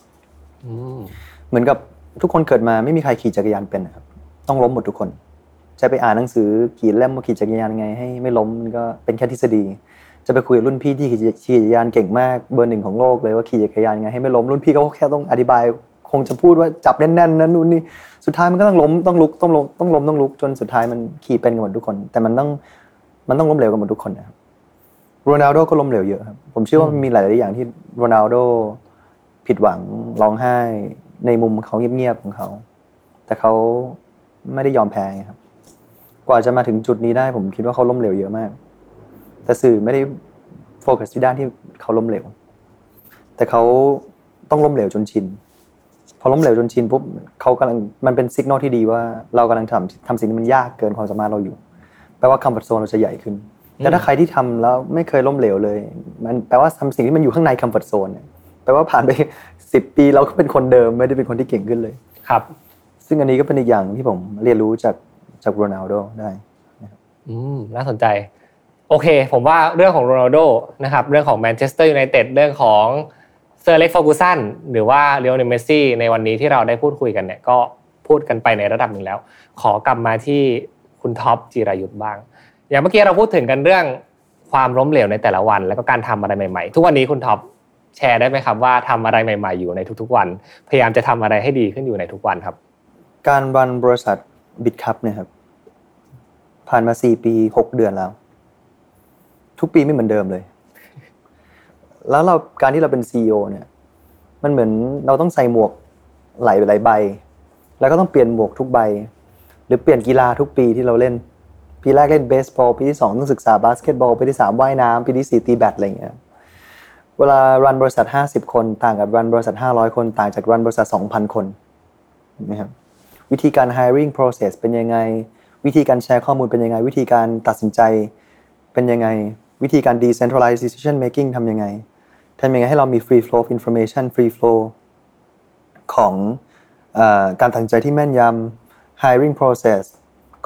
อืมเหมือนกับทุกคนเกิดมาไม่มีใครขี่จักรยานเป็นนะครับต้องล้มหมดทุกคน จะไปอ่านหนังสือกี่เล่มว่าขี่จักรยานยังไงให้ไม่ล้มมันก็เป็นแค่ทฤษฎี จะไปคุยกับรุ่นพี่ที่ขี่จักรยานเก่งมากเบอร์หนึ่งของโลกเลยว่าขี่จักรยานยังไงให้ไม่ล้มรุ่นพี่ก็แค่ต้องอธิบาย คงจะพูดว่าจับแน่นๆนั้นนู่นนี่สุดท้ายมันก็ต้องล้มต้องลุกต้องล้มต้องล้มต้องลุกจนสุดท้ายมันขี่เป็นกันหมดทุกคน แต่มันต้องมันต้องล้มเหลวกันหมดทุกคนนะครับโรนัลโดก็ล้มเหลวเยอะครับผมเชื่อว่ามีหลายๆอย่างที่โรนัลโดผิดหวังร้องไห้ในมุมเขาเงียบๆของเขา แต่เขาไม่ได้ยอมแพ้ครับ กว่าจะมาถึงจุดนี้ได้ ผมคิดว่าเขาล้มเหลวเยอะมาก แต่สื่อไม่ได้โฟกัสที่ด้านที่เขาล้มเหลว แต่เขาต้องล้มเหลวจนชิน พอล้มเหลวจนชินปุ๊บเขากำลังมันเป็นสัญญาณที่ดีว่าเรากำลังทำทำสิ่งที่มันยากเกินความสามารถเราอยู่ แปลว่าคัมฟอร์ z โซนเราจะใหญ่ขึ้น แต่ถ้าใครที่ทำแล้วไม่เคยล้มเหลวเลย มันแปลว่าทำสิ่งที่มันอยู่ข้างในคัมฟอร์ z โซนเนี่ยแปลว่าผ่านไปสิบปีเราก็เป็นคนเดิมไม่ได้เป็นคนที่เก่งขึ้นเลย ครับ ซึ่งอันนี้ก็เป็นอีกอย่างที่ผมเรียนรู้จาก จากโรนัลโดได้อืมน่าสนใจ โอเค ผมว่าเรื่องของโรนัลโดนะครับเรื่องของแมนเชสเตอร์ยูไนเต็ดเรื่องของเซอร์อเล็กซ์เฟอร์กูสันหรือว่าลิโอเนลเมสซี่ในวันนี้ที่เราได้พูดคุยกันเนี่ยก็พูดกันไปในระดับหนึ่งแล้ว ขอกลับมาที่คุณท็อปจิรายุทธ์บ้าง อย่างเมื่อกี้เราพูดถึงกันเรื่องความล้มเหลวในแต่ละวัน แล้วก็การทำอะไรใหม่ ๆ ทุกวันนี้คุณท็อปแชร์ได้ไหมครับว่าทำอะไรใหม่ ๆ อยู่ในทุกๆวัน พยายามจะทำอะไรให้ดีขึ้นอยู่ในทุกวันครับ การ run บริษัท Bitkub เนี่ยครับ ผ่านมาสี่ปีหกเดือนแล้ว ทุกปีไม่เหมือนเดิมเลย แล้วเราการที่เราเป็นซีอเนี่ย มันเหมือนเราต้องใส่หมวกหลายหลายใบ แล้วก็ต้องเปลี่ยนหมวกทุกใบ หรือเปลี่ยนกีฬาทุกปีที่เราเล่น ปีแรกเล่นเบสบอลปีที่สองต้องศึกษาบาสเกตบอลปีที่สามว่ายน้ำปีที่สี่ตีแบดอะไรอย่างเงี้ยเวลารันบริษัทห้าสิบคน ต่างกับรันบริษัทห้าร้อยคน ต่างจากรันบริษัทสองพันคนนะครับ วิธีการ hiring process เป็นยังไง วิธีการแชร์ข้อมูลเป็นยังไง วิธีการตัดสินใจเป็นยังไง วิธีการ decentralized decision making ทำยังไงทำยังไงให้เรามี free flow of information free flow ของเออการตัดสินใจที่แม่นยำ hiring process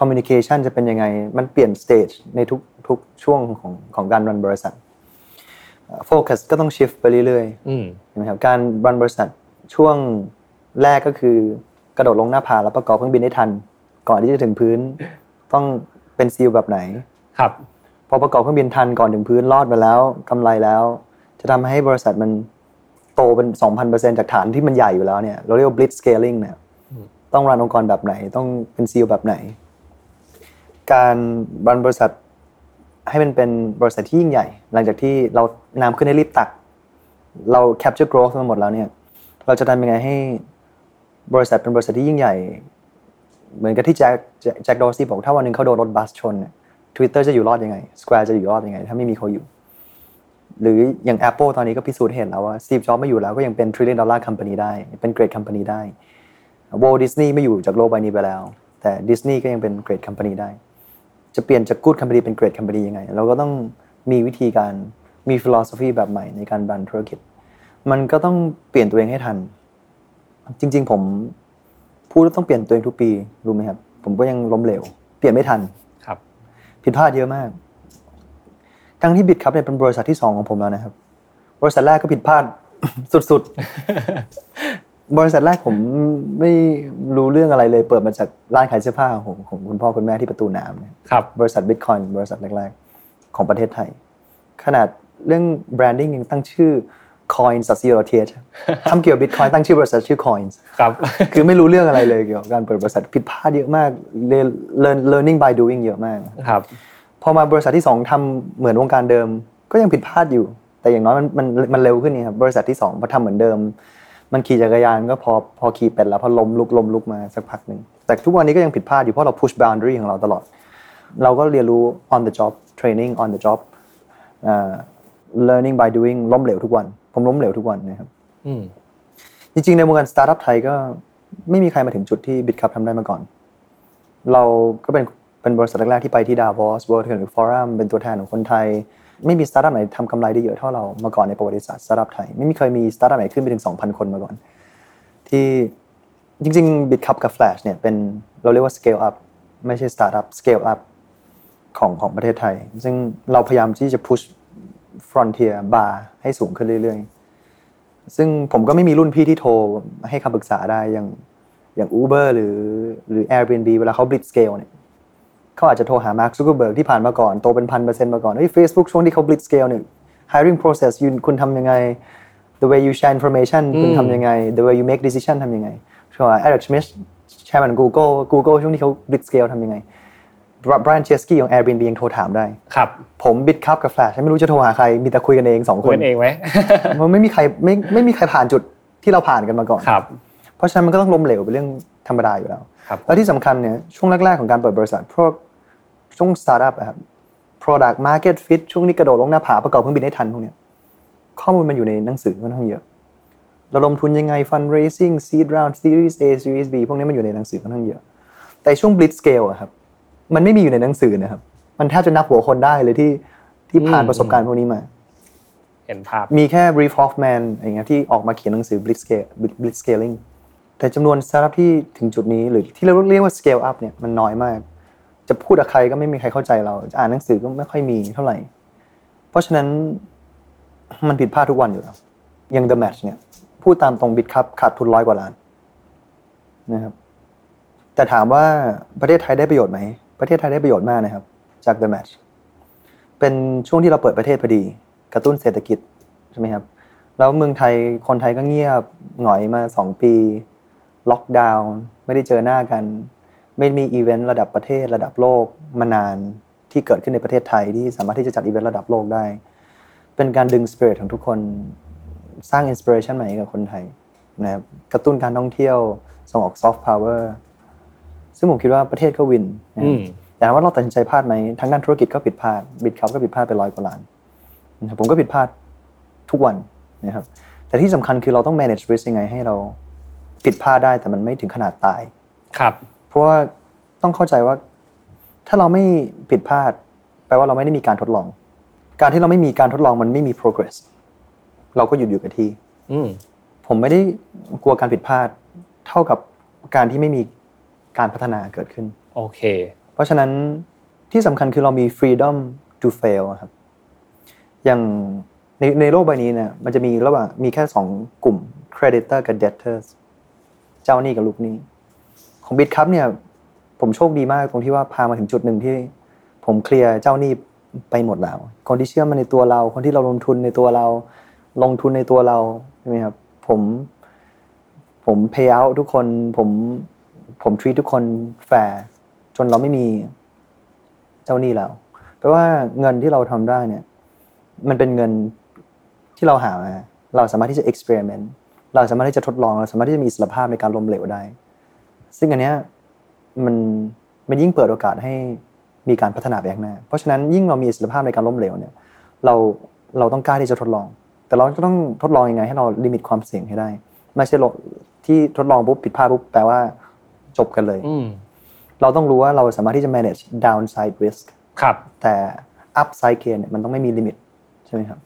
communication จะเป็นยังไง มันเปลี่ยน stage ในทุกทุกช่วงของของการรันบริษัท focus ก็ต้อง shift ไปเรื่อยๆอืมใช่ไหมครับการรันบริษัทช่วงแรกก็คือ กระโดดลงหน้าผาแล้วประกอบเครื่องบินได้ทัน ก่อนที่จะถึงพื้น ต้องเป็นซีลแบบไหน ครับ พอประกอบเครื่องบินทันก่อนถึงพื้นรอดมาแล้วกำไรแล้ว จะทำให้บริษัทมันโตเป็น2,000%จากฐานที่มันใหญ่อยู่แล้วเนี่ยเราเรียกว่า blitz scaling เนี่ยต้องรันองค์กรแบบไหน ต้องเป็นซีลแบบไหน การรันบริษัทให้มันเป็นบริษัทที่ยิ่งใหญ่ หลังจากที่เราน้ำขึ้นให้รีบตัก เรา capture growth มาหมดแล้วเนี่ย เราจะทำยังไงให้ บริษัทเป็นบริษัทที่ยิ่งใหญ่ เหมือนกับที่แจ็คแจ็คดอร์ซี่บอกถ้าวันหนึ่งเขาโดนรถบัสชนทวิตเตอร์จะอยู่รอดยังไง Square จะอยู่รอดยังไง ถ้าไม่มีเขาอยู่ หรืออย่าง Apple ตอนนี้ก็พิสูจน์เห็นแล้วว่า Steve Jobs ไม่อยู่แล้วก็ยังเป็น trillion dollar company ได้ เป็น great company ได้ Walt Disney ไม่อยู่จากโลกใบนี้ไปแล้ว แต่ Disney ก็ยังเป็น great company ได้ จะเปลี่ยนจาก good company เป็น great company ยังไง เราก็ต้องมีวิธีการมี philosophy แบบใหม่ในการรันธุรกิจ มันก็ต้องเปลี่ยนตัวเองให้ทัน จริง ๆ ผมพูดว่าต้องเปลี่ยนตัวเองทุกปีรู้ไหมครับ ผมก็ยังล้มเหลว เปลี่ยนไม่ทันครับ ผิดพลาดเยอะมาก ทั้งที่บิดครับเนี่ยเป็นบริษัทที่สองของผมแล้วนะครับ บริษัทแรกก็ผิดพลาดสุดๆ บริษัทแรกผมไม่รู้เรื่องอะไรเลย เปิดมาจากร้านขายเสื้อผ้าของผมของคุณพ่อคุณแม่ที่ประตูน้ำเนี่ยครับ บริษัทบิตคอยบริษัทแรก ๆ ของประเทศไทย ขนาดเรื่อง branding ยังตั้งชื่อ Coin s a s i o r o t a t ทำเกี่ยวกับบิตคอยน์ตั้งชื่อบริษัทชื่อ Coins ครับ คือไม่รู้เรื่องอะไรเลยเกี่ยวกับการเปิดบริษัทผิดพลาดเยอะมากเรียน learn- learning by doing เยอะมากครับพอมาบริษัทที่สองทำเหมือนวงการเดิม ก็ยังผิดพลาดอยู่ แต่อย่างน้อยมันมันมันเร็วขึ้นนี่ครับบริษัทที่สองพอทำเหมือนเดิม มันขี่จักรยานก็พอพอขี่เป็นแล้วพอล้มลุกล้มลุกมาสักพักหนึ่งแต่ทุกวันนี้ก็ยังผิดพลาดอยู่เพราะเรา push boundary ของเราตลอด เราก็เรียนรู้ on the job training on the job อ่า learning by doing ล้มเหลวทุกวัน ผมล้มเหลวทุกวันนะครับอืมจริงๆ ในวงการสตาร์ทอัพไทยก็ไม่มีใครมาถึงจุดที่ Bitkub ทำได้มาก่อน เราก็เป็นเป็นบริษัทแรกๆที่ไปที่ดาวอส World Economic Forum เป็นตัวแทนของคนไทย ไม่มีสตาร์ทอัพไหนทำกำไรได้เยอะเท่าเรามาก่อนในประวัติศาสตร์สตาร์ทอัพไทย ไม่มีเคยมีสตาร์ทอัพไหนขึ้นไปถึง 2,000 คนมาก่อน ที่จริงๆ Bitcup กับ Flash เนี่ยเป็นเราเรียกว่า scale up ไม่ใช่ startup scale up ของของประเทศไทย ซึ่งเราพยายามที่จะ push frontier bar ให้สูงขึ้นเรื่อยๆ ซึ่งผมก็ไม่มีรุ่นพี่ที่โทรให้คำปรึกษาได้อย่างอย่าง Uber หรือหรือ Airbnb เวลาเขา blitz scale เนี่ยเขาอาจจะโทรหา Mark Zuckerberg ที่ผ่านมาก่อนโตเป็นพันเปอร์เซ็นต์มาก่อนเฮ้ย Facebook ช่วงที่เขา blitz scale เนี่ย hiring process คุณคุณทำยังไง the way you share information คุณทำยังไง the way you make decision ทำยังไงช่วง Eric Schmidt chairman Google Google ช่วงที่เขา blitz scale ทำยังไง Brian Chesky ของ Airbnb ยังโทรถามได้ ครับ ผมบิดคัพกับ Flash ไม่รู้จะโทรหาใคร มีแต่คุยกันเองสองคคุนณเองไหมมันไม่มีใครไม่ไม่มีใครผ่านจุดที่เราผ่านกันมาก่อนครับเพราะฉะนั้นมันก็ต้องล้มเหลวเป็นเรื่องธรรมดาอยู่แล้วครับแล้วที่สำคัญเนี่ยช่วงแรก ๆ ของการเปิดบริษัทพวกช่วงสตาร์ทอัพครับ product market fit ช่วงนี้กระโดดลงหน้าผาประกอบเครื่องบินได้ทันพวกเนี้ยข้อมูลมันอยู่ในหนังสือค่อนข้างเยอะระดมทุนยังไง fundraising seed round series A series B พวกนี้มันอยู่ในหนังสือค่อนข้างเยอะ แต่ช่วง blitz scale อะครับ มันไม่มีอยู่ในหนังสือนะครับ มันแทบจะนับหัวคนได้เลยที่ที่ผ่านอืมประสบการณ์พวกนี้มา เห็นภาพ มีแค่ Reid Hoffman อย่างเงี้ยที่ออกมาเขียนหนังสือ Blitzscale Blitzscaling แต่จำนวนสตาร์ทอัพที่ถึงจุดนี้หรือที่เราเรียกว่า Scale Up เนี่ยมันน้อยมาก จะพูดกับใครก็ไม่มีใครเข้าใจเรา จะอ่านหนังสือก็ไม่ค่อยมีเท่าไหร่ เพราะฉะนั้นมันผิดพลาดทุกวันอยู่แล้วอย่าง The Match เนี่ยพูดตามตรงบิตครับขาดทุนร้อยกว่าล้านนะครับแต่ถามว่าประเทศไทยได้ประโยชน์ไหม ประเทศไทยได้ประโยชน์มากนะครับ จาก The Match เป็นช่วงที่เราเปิดประเทศพอดี กระตุ้นเศรษฐกิจใช่ไหมครับ แล้วเมืองไทยคนไทยก็เงียบหงอยมาสองปี ล็อกดาวน์ไม่ได้เจอหน้ากัน ไม่มีอีเวนต์ระดับประเทศระดับโลกมานานที่เกิดขึ้นในประเทศไทยที่สามารถที่จะจัดอีเวนต์ระดับโลกได้ เป็นการดึงสปิริตของทุกคนสร้าง inspiration ใหม่กับคนไทยนะครับกระตุ้นการท่องเที่ยวส่งออกซอฟต์พาวเวอร์ ซึ่งผมคิดว่าประเทศก็ win นะอืครับแต่ว่าเราตัดสินใจพลาดไหมทั้งด้านธุรกิจก็ผิดพลาด Bitkub ก็ผิดพลาดไปร้อยกว่าล้านนะครับผมก็ผิดพลาดทุกวันนะครับแต่ที่สำคัญคือเราต้อง manage risk ยังไงให้เราผิดพลาดได้แต่มันไม่ถึงขนาดตายครับ เพราะว่าต้องเข้าใจว่า ถ้าเราไม่ผิดพลาด แปลว่าเราไม่ได้มีการทดลอง การที่เราไม่มีการทดลองมันไม่มี progress เราก็หยุดอยู่กับที่อืมผมไม่ได้กลัวการผิดพลาด เท่ากับการที่ไม่มี การพัฒนาเกิดขึ้นโอเค เพราะฉะนั้นที่สำคัญคือเรามี freedom to fail อะครับอย่างในในโลกใบนี้เนี่ยมันจะมีระหว่างมีแค่สองกลุ่ม creditor กับ debtors เจ้าหนี้กับลูกหนี้ ของบิตครับเนี่ยผมโชคดีมากตรงที่ว่าพามาถึงจุดหนึ่งที่ ผมเคลียร์เจ้าหนี้ไปหมดแล้ว คนที่เชื่อมันในตัวเรา คนที่เราลงทุนในตัวเรา ลงทุนในตัวเราใช่ไหมครับ ผม ผม pay out ทุกคนผม ผม treat ทุกคนแฟร์จนเราไม่มีเจ้าหนี้แล้วแปลว่าเงินที่เราทำได้เนี่ย มันเป็นเงินที่เราหามาเราสามารถที่จะ experiment เราสามารถที่จะทดลองเราสามารถที่จะมีอิสรภาพในการล้มเหลวได้ ซึ่งอันเนี้ยมันมันยิ่งเปิดโอกาสให้มีการพัฒนาไปข้างหน้า เพราะฉะนั้นยิ่งเรามีอิสรภาพในการล้มเหลวเนี่ย เราเราต้องกล้าที่จะทดลอง แต่เราก็ต้องทดลองยังไงให้เรา limit ความเสี่ยงให้ได้ ไม่ใช่ที่ทดลองปุ๊บผิดพลาดปุ๊บแปลว่า จบกันเลยอืมเราต้องรู้ว่าเราสามารถที่จะ manage downside risk ครับ แต่ upside gain เนี่ยมันต้องไม่มี limit ใช่ไหมครับ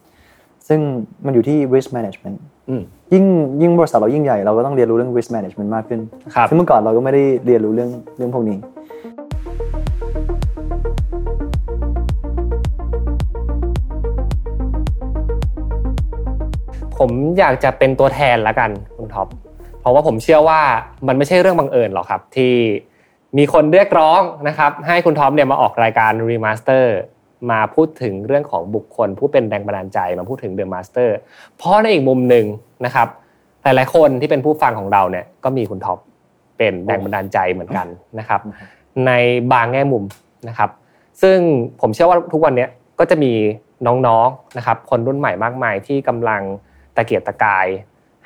ซึ่งมันอยู่ที่ risk management อืมยิ่งยิ่งบริษัทเรายิ่งใหญ่เราก็ต้องเรียนรู้เรื่อง risk management มากขึ้นครับซึ่งเมื่อก่อนเราก็ไม่ได้เรียนรู้เรื่องเรื่องพวกนี้ ผมอยากจะเป็นตัวแทนละกันคุณท็อป เพราะว่าผมเชื่อว่ามันไม่ใช่เรื่องบังเอิญหรอกครับ ที่มีคนเรียกร้องนะครับ ให้คุณท็อปเนี่ยมาออกรายการ Remaster มาพูดถึงเรื่องของบุคคล ผู้เป็นแรงบันดาลใจมาพูดถึง The Master เพราะในอีกมุมหนึ่งนะครับ หลายๆคนที่เป็นผู้ฟังของเราเนี่ยก็มีคุณท็อปเป็นแรงบันดาลใจเหมือนกันนะครับ ในบางแง่มุมนะครับ ซึ่งผมเชื่อว่าทุกวันนี้ก็จะมีน้องๆนะครับ คนรุ่นใหม่มากมายที่กำลังตะเกียกตะกาย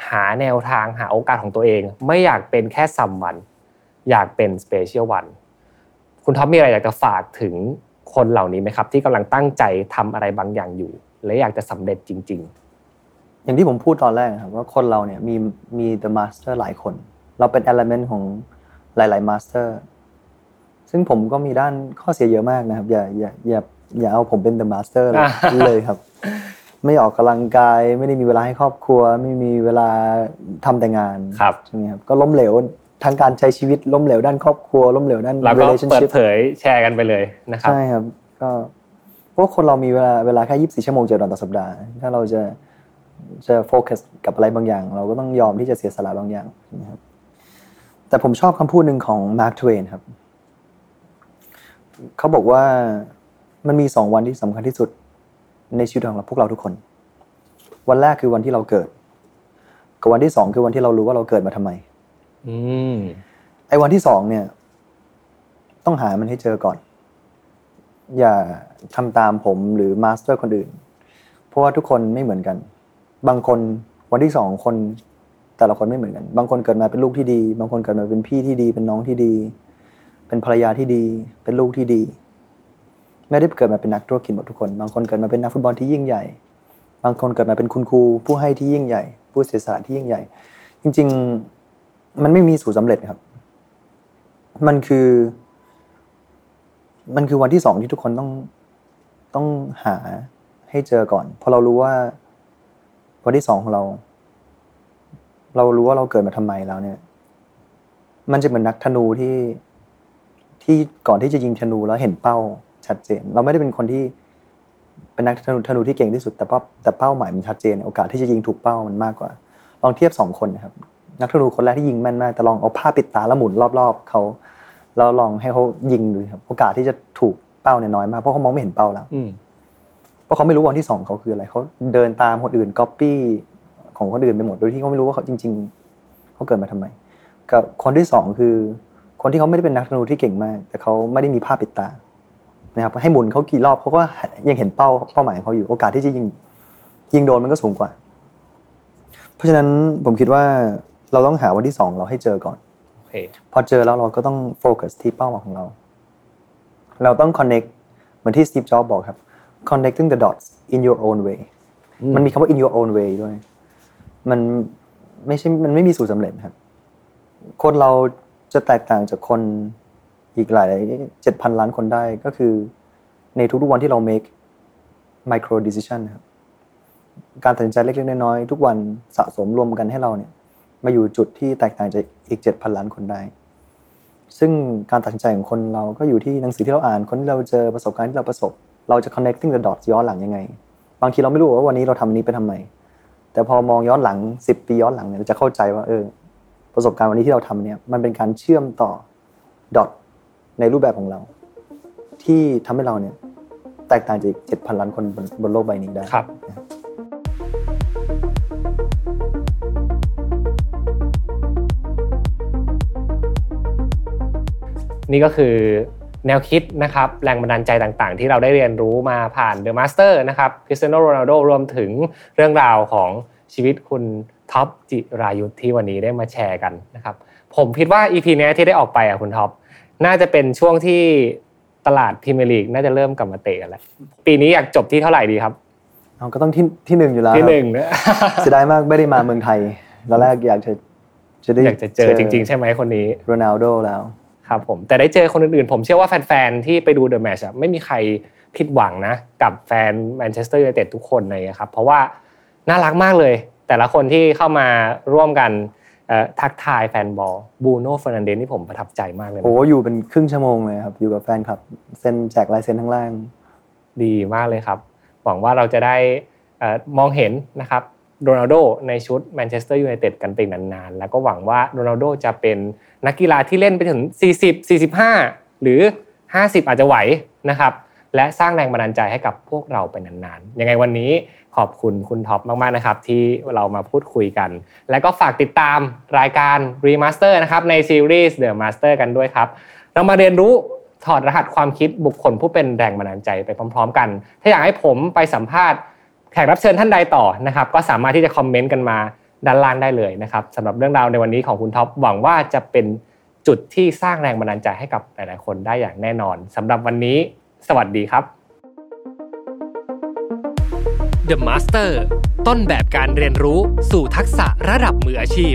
หาแนวทางหาโอกาสของตัวเอง ไม่อยากเป็นแค่ซัมวัน อยากเป็นสเปเชียลวัน คุณท็อปมีอะไรอยากจะฝากถึงคนเหล่านี้ไหมครับ ที่กำลังตั้งใจทำอะไรบางอย่างอยู่ และอยากจะสำเร็จจริงอย่างที่ผมพูดตอนแรกนะครับว่าคนเราเนี่ยมีมี the master หลายคน เราเป็น element ของหลาย ๆ master ซึ่งผมก็มีด้านข้อเสียเยอะมากนะครับ อย่าอย่าอย่าอย่าเอาผมเป็น the master เลยอ่าเลยครับ ไม่ออกกำลังกาย ไม่ได้มีเวลาให้ครอบครัว ไม่มีเวลาทำแต่งานครับใช่ไหมครับก็ล้มเหลวทางการใช้ชีวิตล้มเหลวด้านครอบครัวล้มเหลวด้านๆเราก็เปิด relationship เผยแชร์กันไปเลยนะครับใช่ครับ ก็เพราะคนเรามีเวลาเวลาแค่ยี่สิบสี่ชั่วโมงเจ็ดวันต่อสัปดาห์ ถ้าเราจะจะโฟกัสกับอะไรบางอย่าง เราก็ต้องยอมที่จะเสียสละบางอย่างนะครับแต่ผมชอบคำพูดหนึ่งของมาร์คทเวนครับ เขาบอกว่ามันมีสองวันที่สำคัญที่สุด ในชีวิตของเราพวกเราทุกคน วันแรกคือวันที่เราเกิด กับวันที่สองคือวันที่เรารู้ว่าเราเกิดมาทำไม อืมไอ้วันที่สองเนี่ย ต้องหามันให้เจอก่อน อย่าทำตามผมหรือ master คนอื่น เพราะว่าทุกคนไม่เหมือนกัน บางคนวันที่สองคนแต่ละคนไม่เหมือนกัน บางคนเกิดมาเป็นลูกที่ดี บางคนเกิดมาเป็นพี่ที่ดี เป็นน้องที่ดี เป็นภรรยาที่ดี เป็นลูกที่ดี ไม่ได้เกิดมาเป็นนักธุรกิจหมดทุกคน บางคนเกิดมาเป็นนักฟุตบอลที่ยิ่งใหญ่ บางคนเกิดมาเป็นคุณครู ผู้ให้ที่ยิ่งใหญ่ ผู้เสียสละที่ยิ่งใหญ่ จริง ๆ มันไม่มีสูตรสำเร็จครับ มันคือ มันคือวันที่สองที่ทุกคนต้องต้องหาให้เจอก่อน เพราะเรารู้ว่าวันที่สองของเรา เรารู้ว่าเราเกิดมาทำไมแล้วเนี่ย มันจะเหมือนนักธนูที่ที่ก่อนที่จะยิงธนูแล้วเห็นเป้า ชัดเจน เราไม่ได้เป็นคนที่เป็นนักธนูธนูที่เก่งที่สุดแต่เป้าแต่เป้าหมายมันชัดเจน โอกาสที่จะยิงถูกเป้ามันมากกว่า ลองเทียบสองคนนะครับนักธนูคนแรกที่ยิงแม่นมากแต่ลองเอาผ้าปิดตาแล้วหมุนรอบๆเขาแล้วลองให้เขายิงดูครับ โอกาสที่จะถูกเป้าเนี่ยน้อยมากเพราะเขามองไม่เห็นเป้าแล้วอืมเพราะเขาไม่รู้วันที่สองเขาคืออะไรเขาเดินตามคนอื่นก๊อปปี้ของคนอื่นไปหมดโดยที่เขาไม่รู้ว่าเขาจริง ๆเขาเกิดมาทำไม กับคนที่สองคือ คนที่เขาไม่ได้เป็นนักธนูที่เก่งมาก แต่เขาไม่ได้มีผ้าปิดตา นะครับให้หมุนเขากี่รอบเขาก็ยังเห็นเป้าเป้าหมายของเขาอยู่โอกาสที่จะยิงยิงโดนมันก็สูงกว่า เพราะฉะนั้นผมคิดว่าเราต้องหาวันที่สองเราให้เจอก่อนโอเคพอเจอแล้วเราก็ต้องโฟกัสที่เป้าหมายของเรา เราต้อง connect เหมือนที่ Steve Jobs บอกครับ connecting the dots in your own way มันมีคำว่า in your own way ด้วย มันไม่ใช่ มันไม่มีสูตรสำเร็จครับ คนเราจะแตกต่างจากคน อีกหลายเจ็ดพันล้านคนได้ก็คือ ในทุกๆวันที่เรา make micro decision ครับการตัดสินใจเล็กๆน้อยๆทุกวันสะสมรวมกันให้เราเนี่ยมาอยู่จุดที่แตกต่างจากอีกเจ็ดพันล้านคนได้ ซึ่งการตัดสินใจของคนเราก็อยู่ที่หนังสือที่เราอ่านคนที่เราเจอประสบการณ์ที่เราประสบ เราจะ connecting the dots ย้อนหลังยังไง บางทีเราไม่รู้ว่าวันนี้เราทำอันนี้ไปทำไม แต่พอมองย้อนหลังสิบปีย้อนหลังเนี่ยเราจะเข้าใจว่าเออประสบการณ์วันนี้ที่เราทำเนี่ยมันเป็นการเชื่อมต่อดอท ในรูปแบบของเรา ที่ทำให้เราเนี่ยแตกต่างจากเจ็ดพันล้านคนบนบนโลกใบนี้ได้ครับนี่ก็คือแนวคิดนะครับแรงบันดาลใจต่างๆ ที่เราได้เรียนรู้มาผ่าน The Master นะครับคริสเตียโนโรนัลโดรวมถึงเรื่องราวของชีวิตคุณท็อปจิรายุทธ์ที่วันนี้ได้มาแชร์กันนะครับผมคิดว่า EP นี้ที่ได้ออกไปอะคุณท็อป น่าจะเป็นช่วงที่ตลาดพรีเมียร์ลีกน่าจะเริ่มกลับมาเตะกันแล้วปีนี้อยากจบที่เท่าไหร่ดีครับเอาก็ต้องที่ที่หนึ่งอยู่แล้วที่ครับหนึ่งนะเสียดายมากไม่ได้มาเมืองไทยตอนแรกอยากจะจะได้อยากจะเจอจริง ๆ ใช่ไหมคนนี้โรนัลโดแล้วครับผมแต่ได้เจอคนอื่นๆ ผมเชื่อว่าแฟนๆที่ไปดู The Match อะไม่มีใครผิดหวังนะ กับแฟนแมนเชสเตอร์ยูไนเต็ดทุกคนเลยครับ เพราะว่าน่ารักมากเลย แต่ละคนที่เข้ามาร่วมกันเอ่อ ทักทายแฟนบอลบูโน่เฟอร์นันเดสนี่ผมประทับใจมากเลยนะโอ้อยู่เป็นครึ่งชั่วโมงเลยครับ อยู่กับแฟนคลับเซ็นแจกลายเซ็นข้างล่าง ดีมากเลยครับ หวังว่าเราจะได้เอ่อมองเห็นนะครับโรนัลโดในชุดแมนเชสเตอร์ยูไนเต็ดกันไปนานๆ แล้วก็หวังว่าโรนัลโดจะเป็นนักกีฬาที่เล่นไปถึง 40 45 หรือ 50 อาจจะไหวนะครับ และสร้างแรงบันดาลใจให้กับพวกเราไปนานๆ ยังไงวันนี้ ขอบคุณคุณท็อปมาก ๆ นะครับ ที่เรามาพูดคุยกัน แล้วก็ฝากติดตามรายการ Remaster นะครับในซีรีส์ The Master กันด้วยครับ เรามาเรียนรู้ถอดรหัสความคิดบุคคลผู้เป็นแรงบันดาลใจไปพร้อม ๆ กัน ถ้าอยากให้ผมไปสัมภาษณ์แขกรับเชิญท่านใดต่อนะครับ ก็สามารถที่จะคอมเมนต์กันมาด้านล่างได้เลยนะครับสำหรับเรื่องราวในวันนี้ของคุณท็อปหวังว่าจะเป็นจุดที่สร้างแรงบันดาลใจให้กับหลาย ๆ คนได้อย่างแน่นอนสำหรับวันนี้ สวัสดีครับ The Master ต้นแบบการเรียนรู้สู่ทักษะระดับมืออาชีพ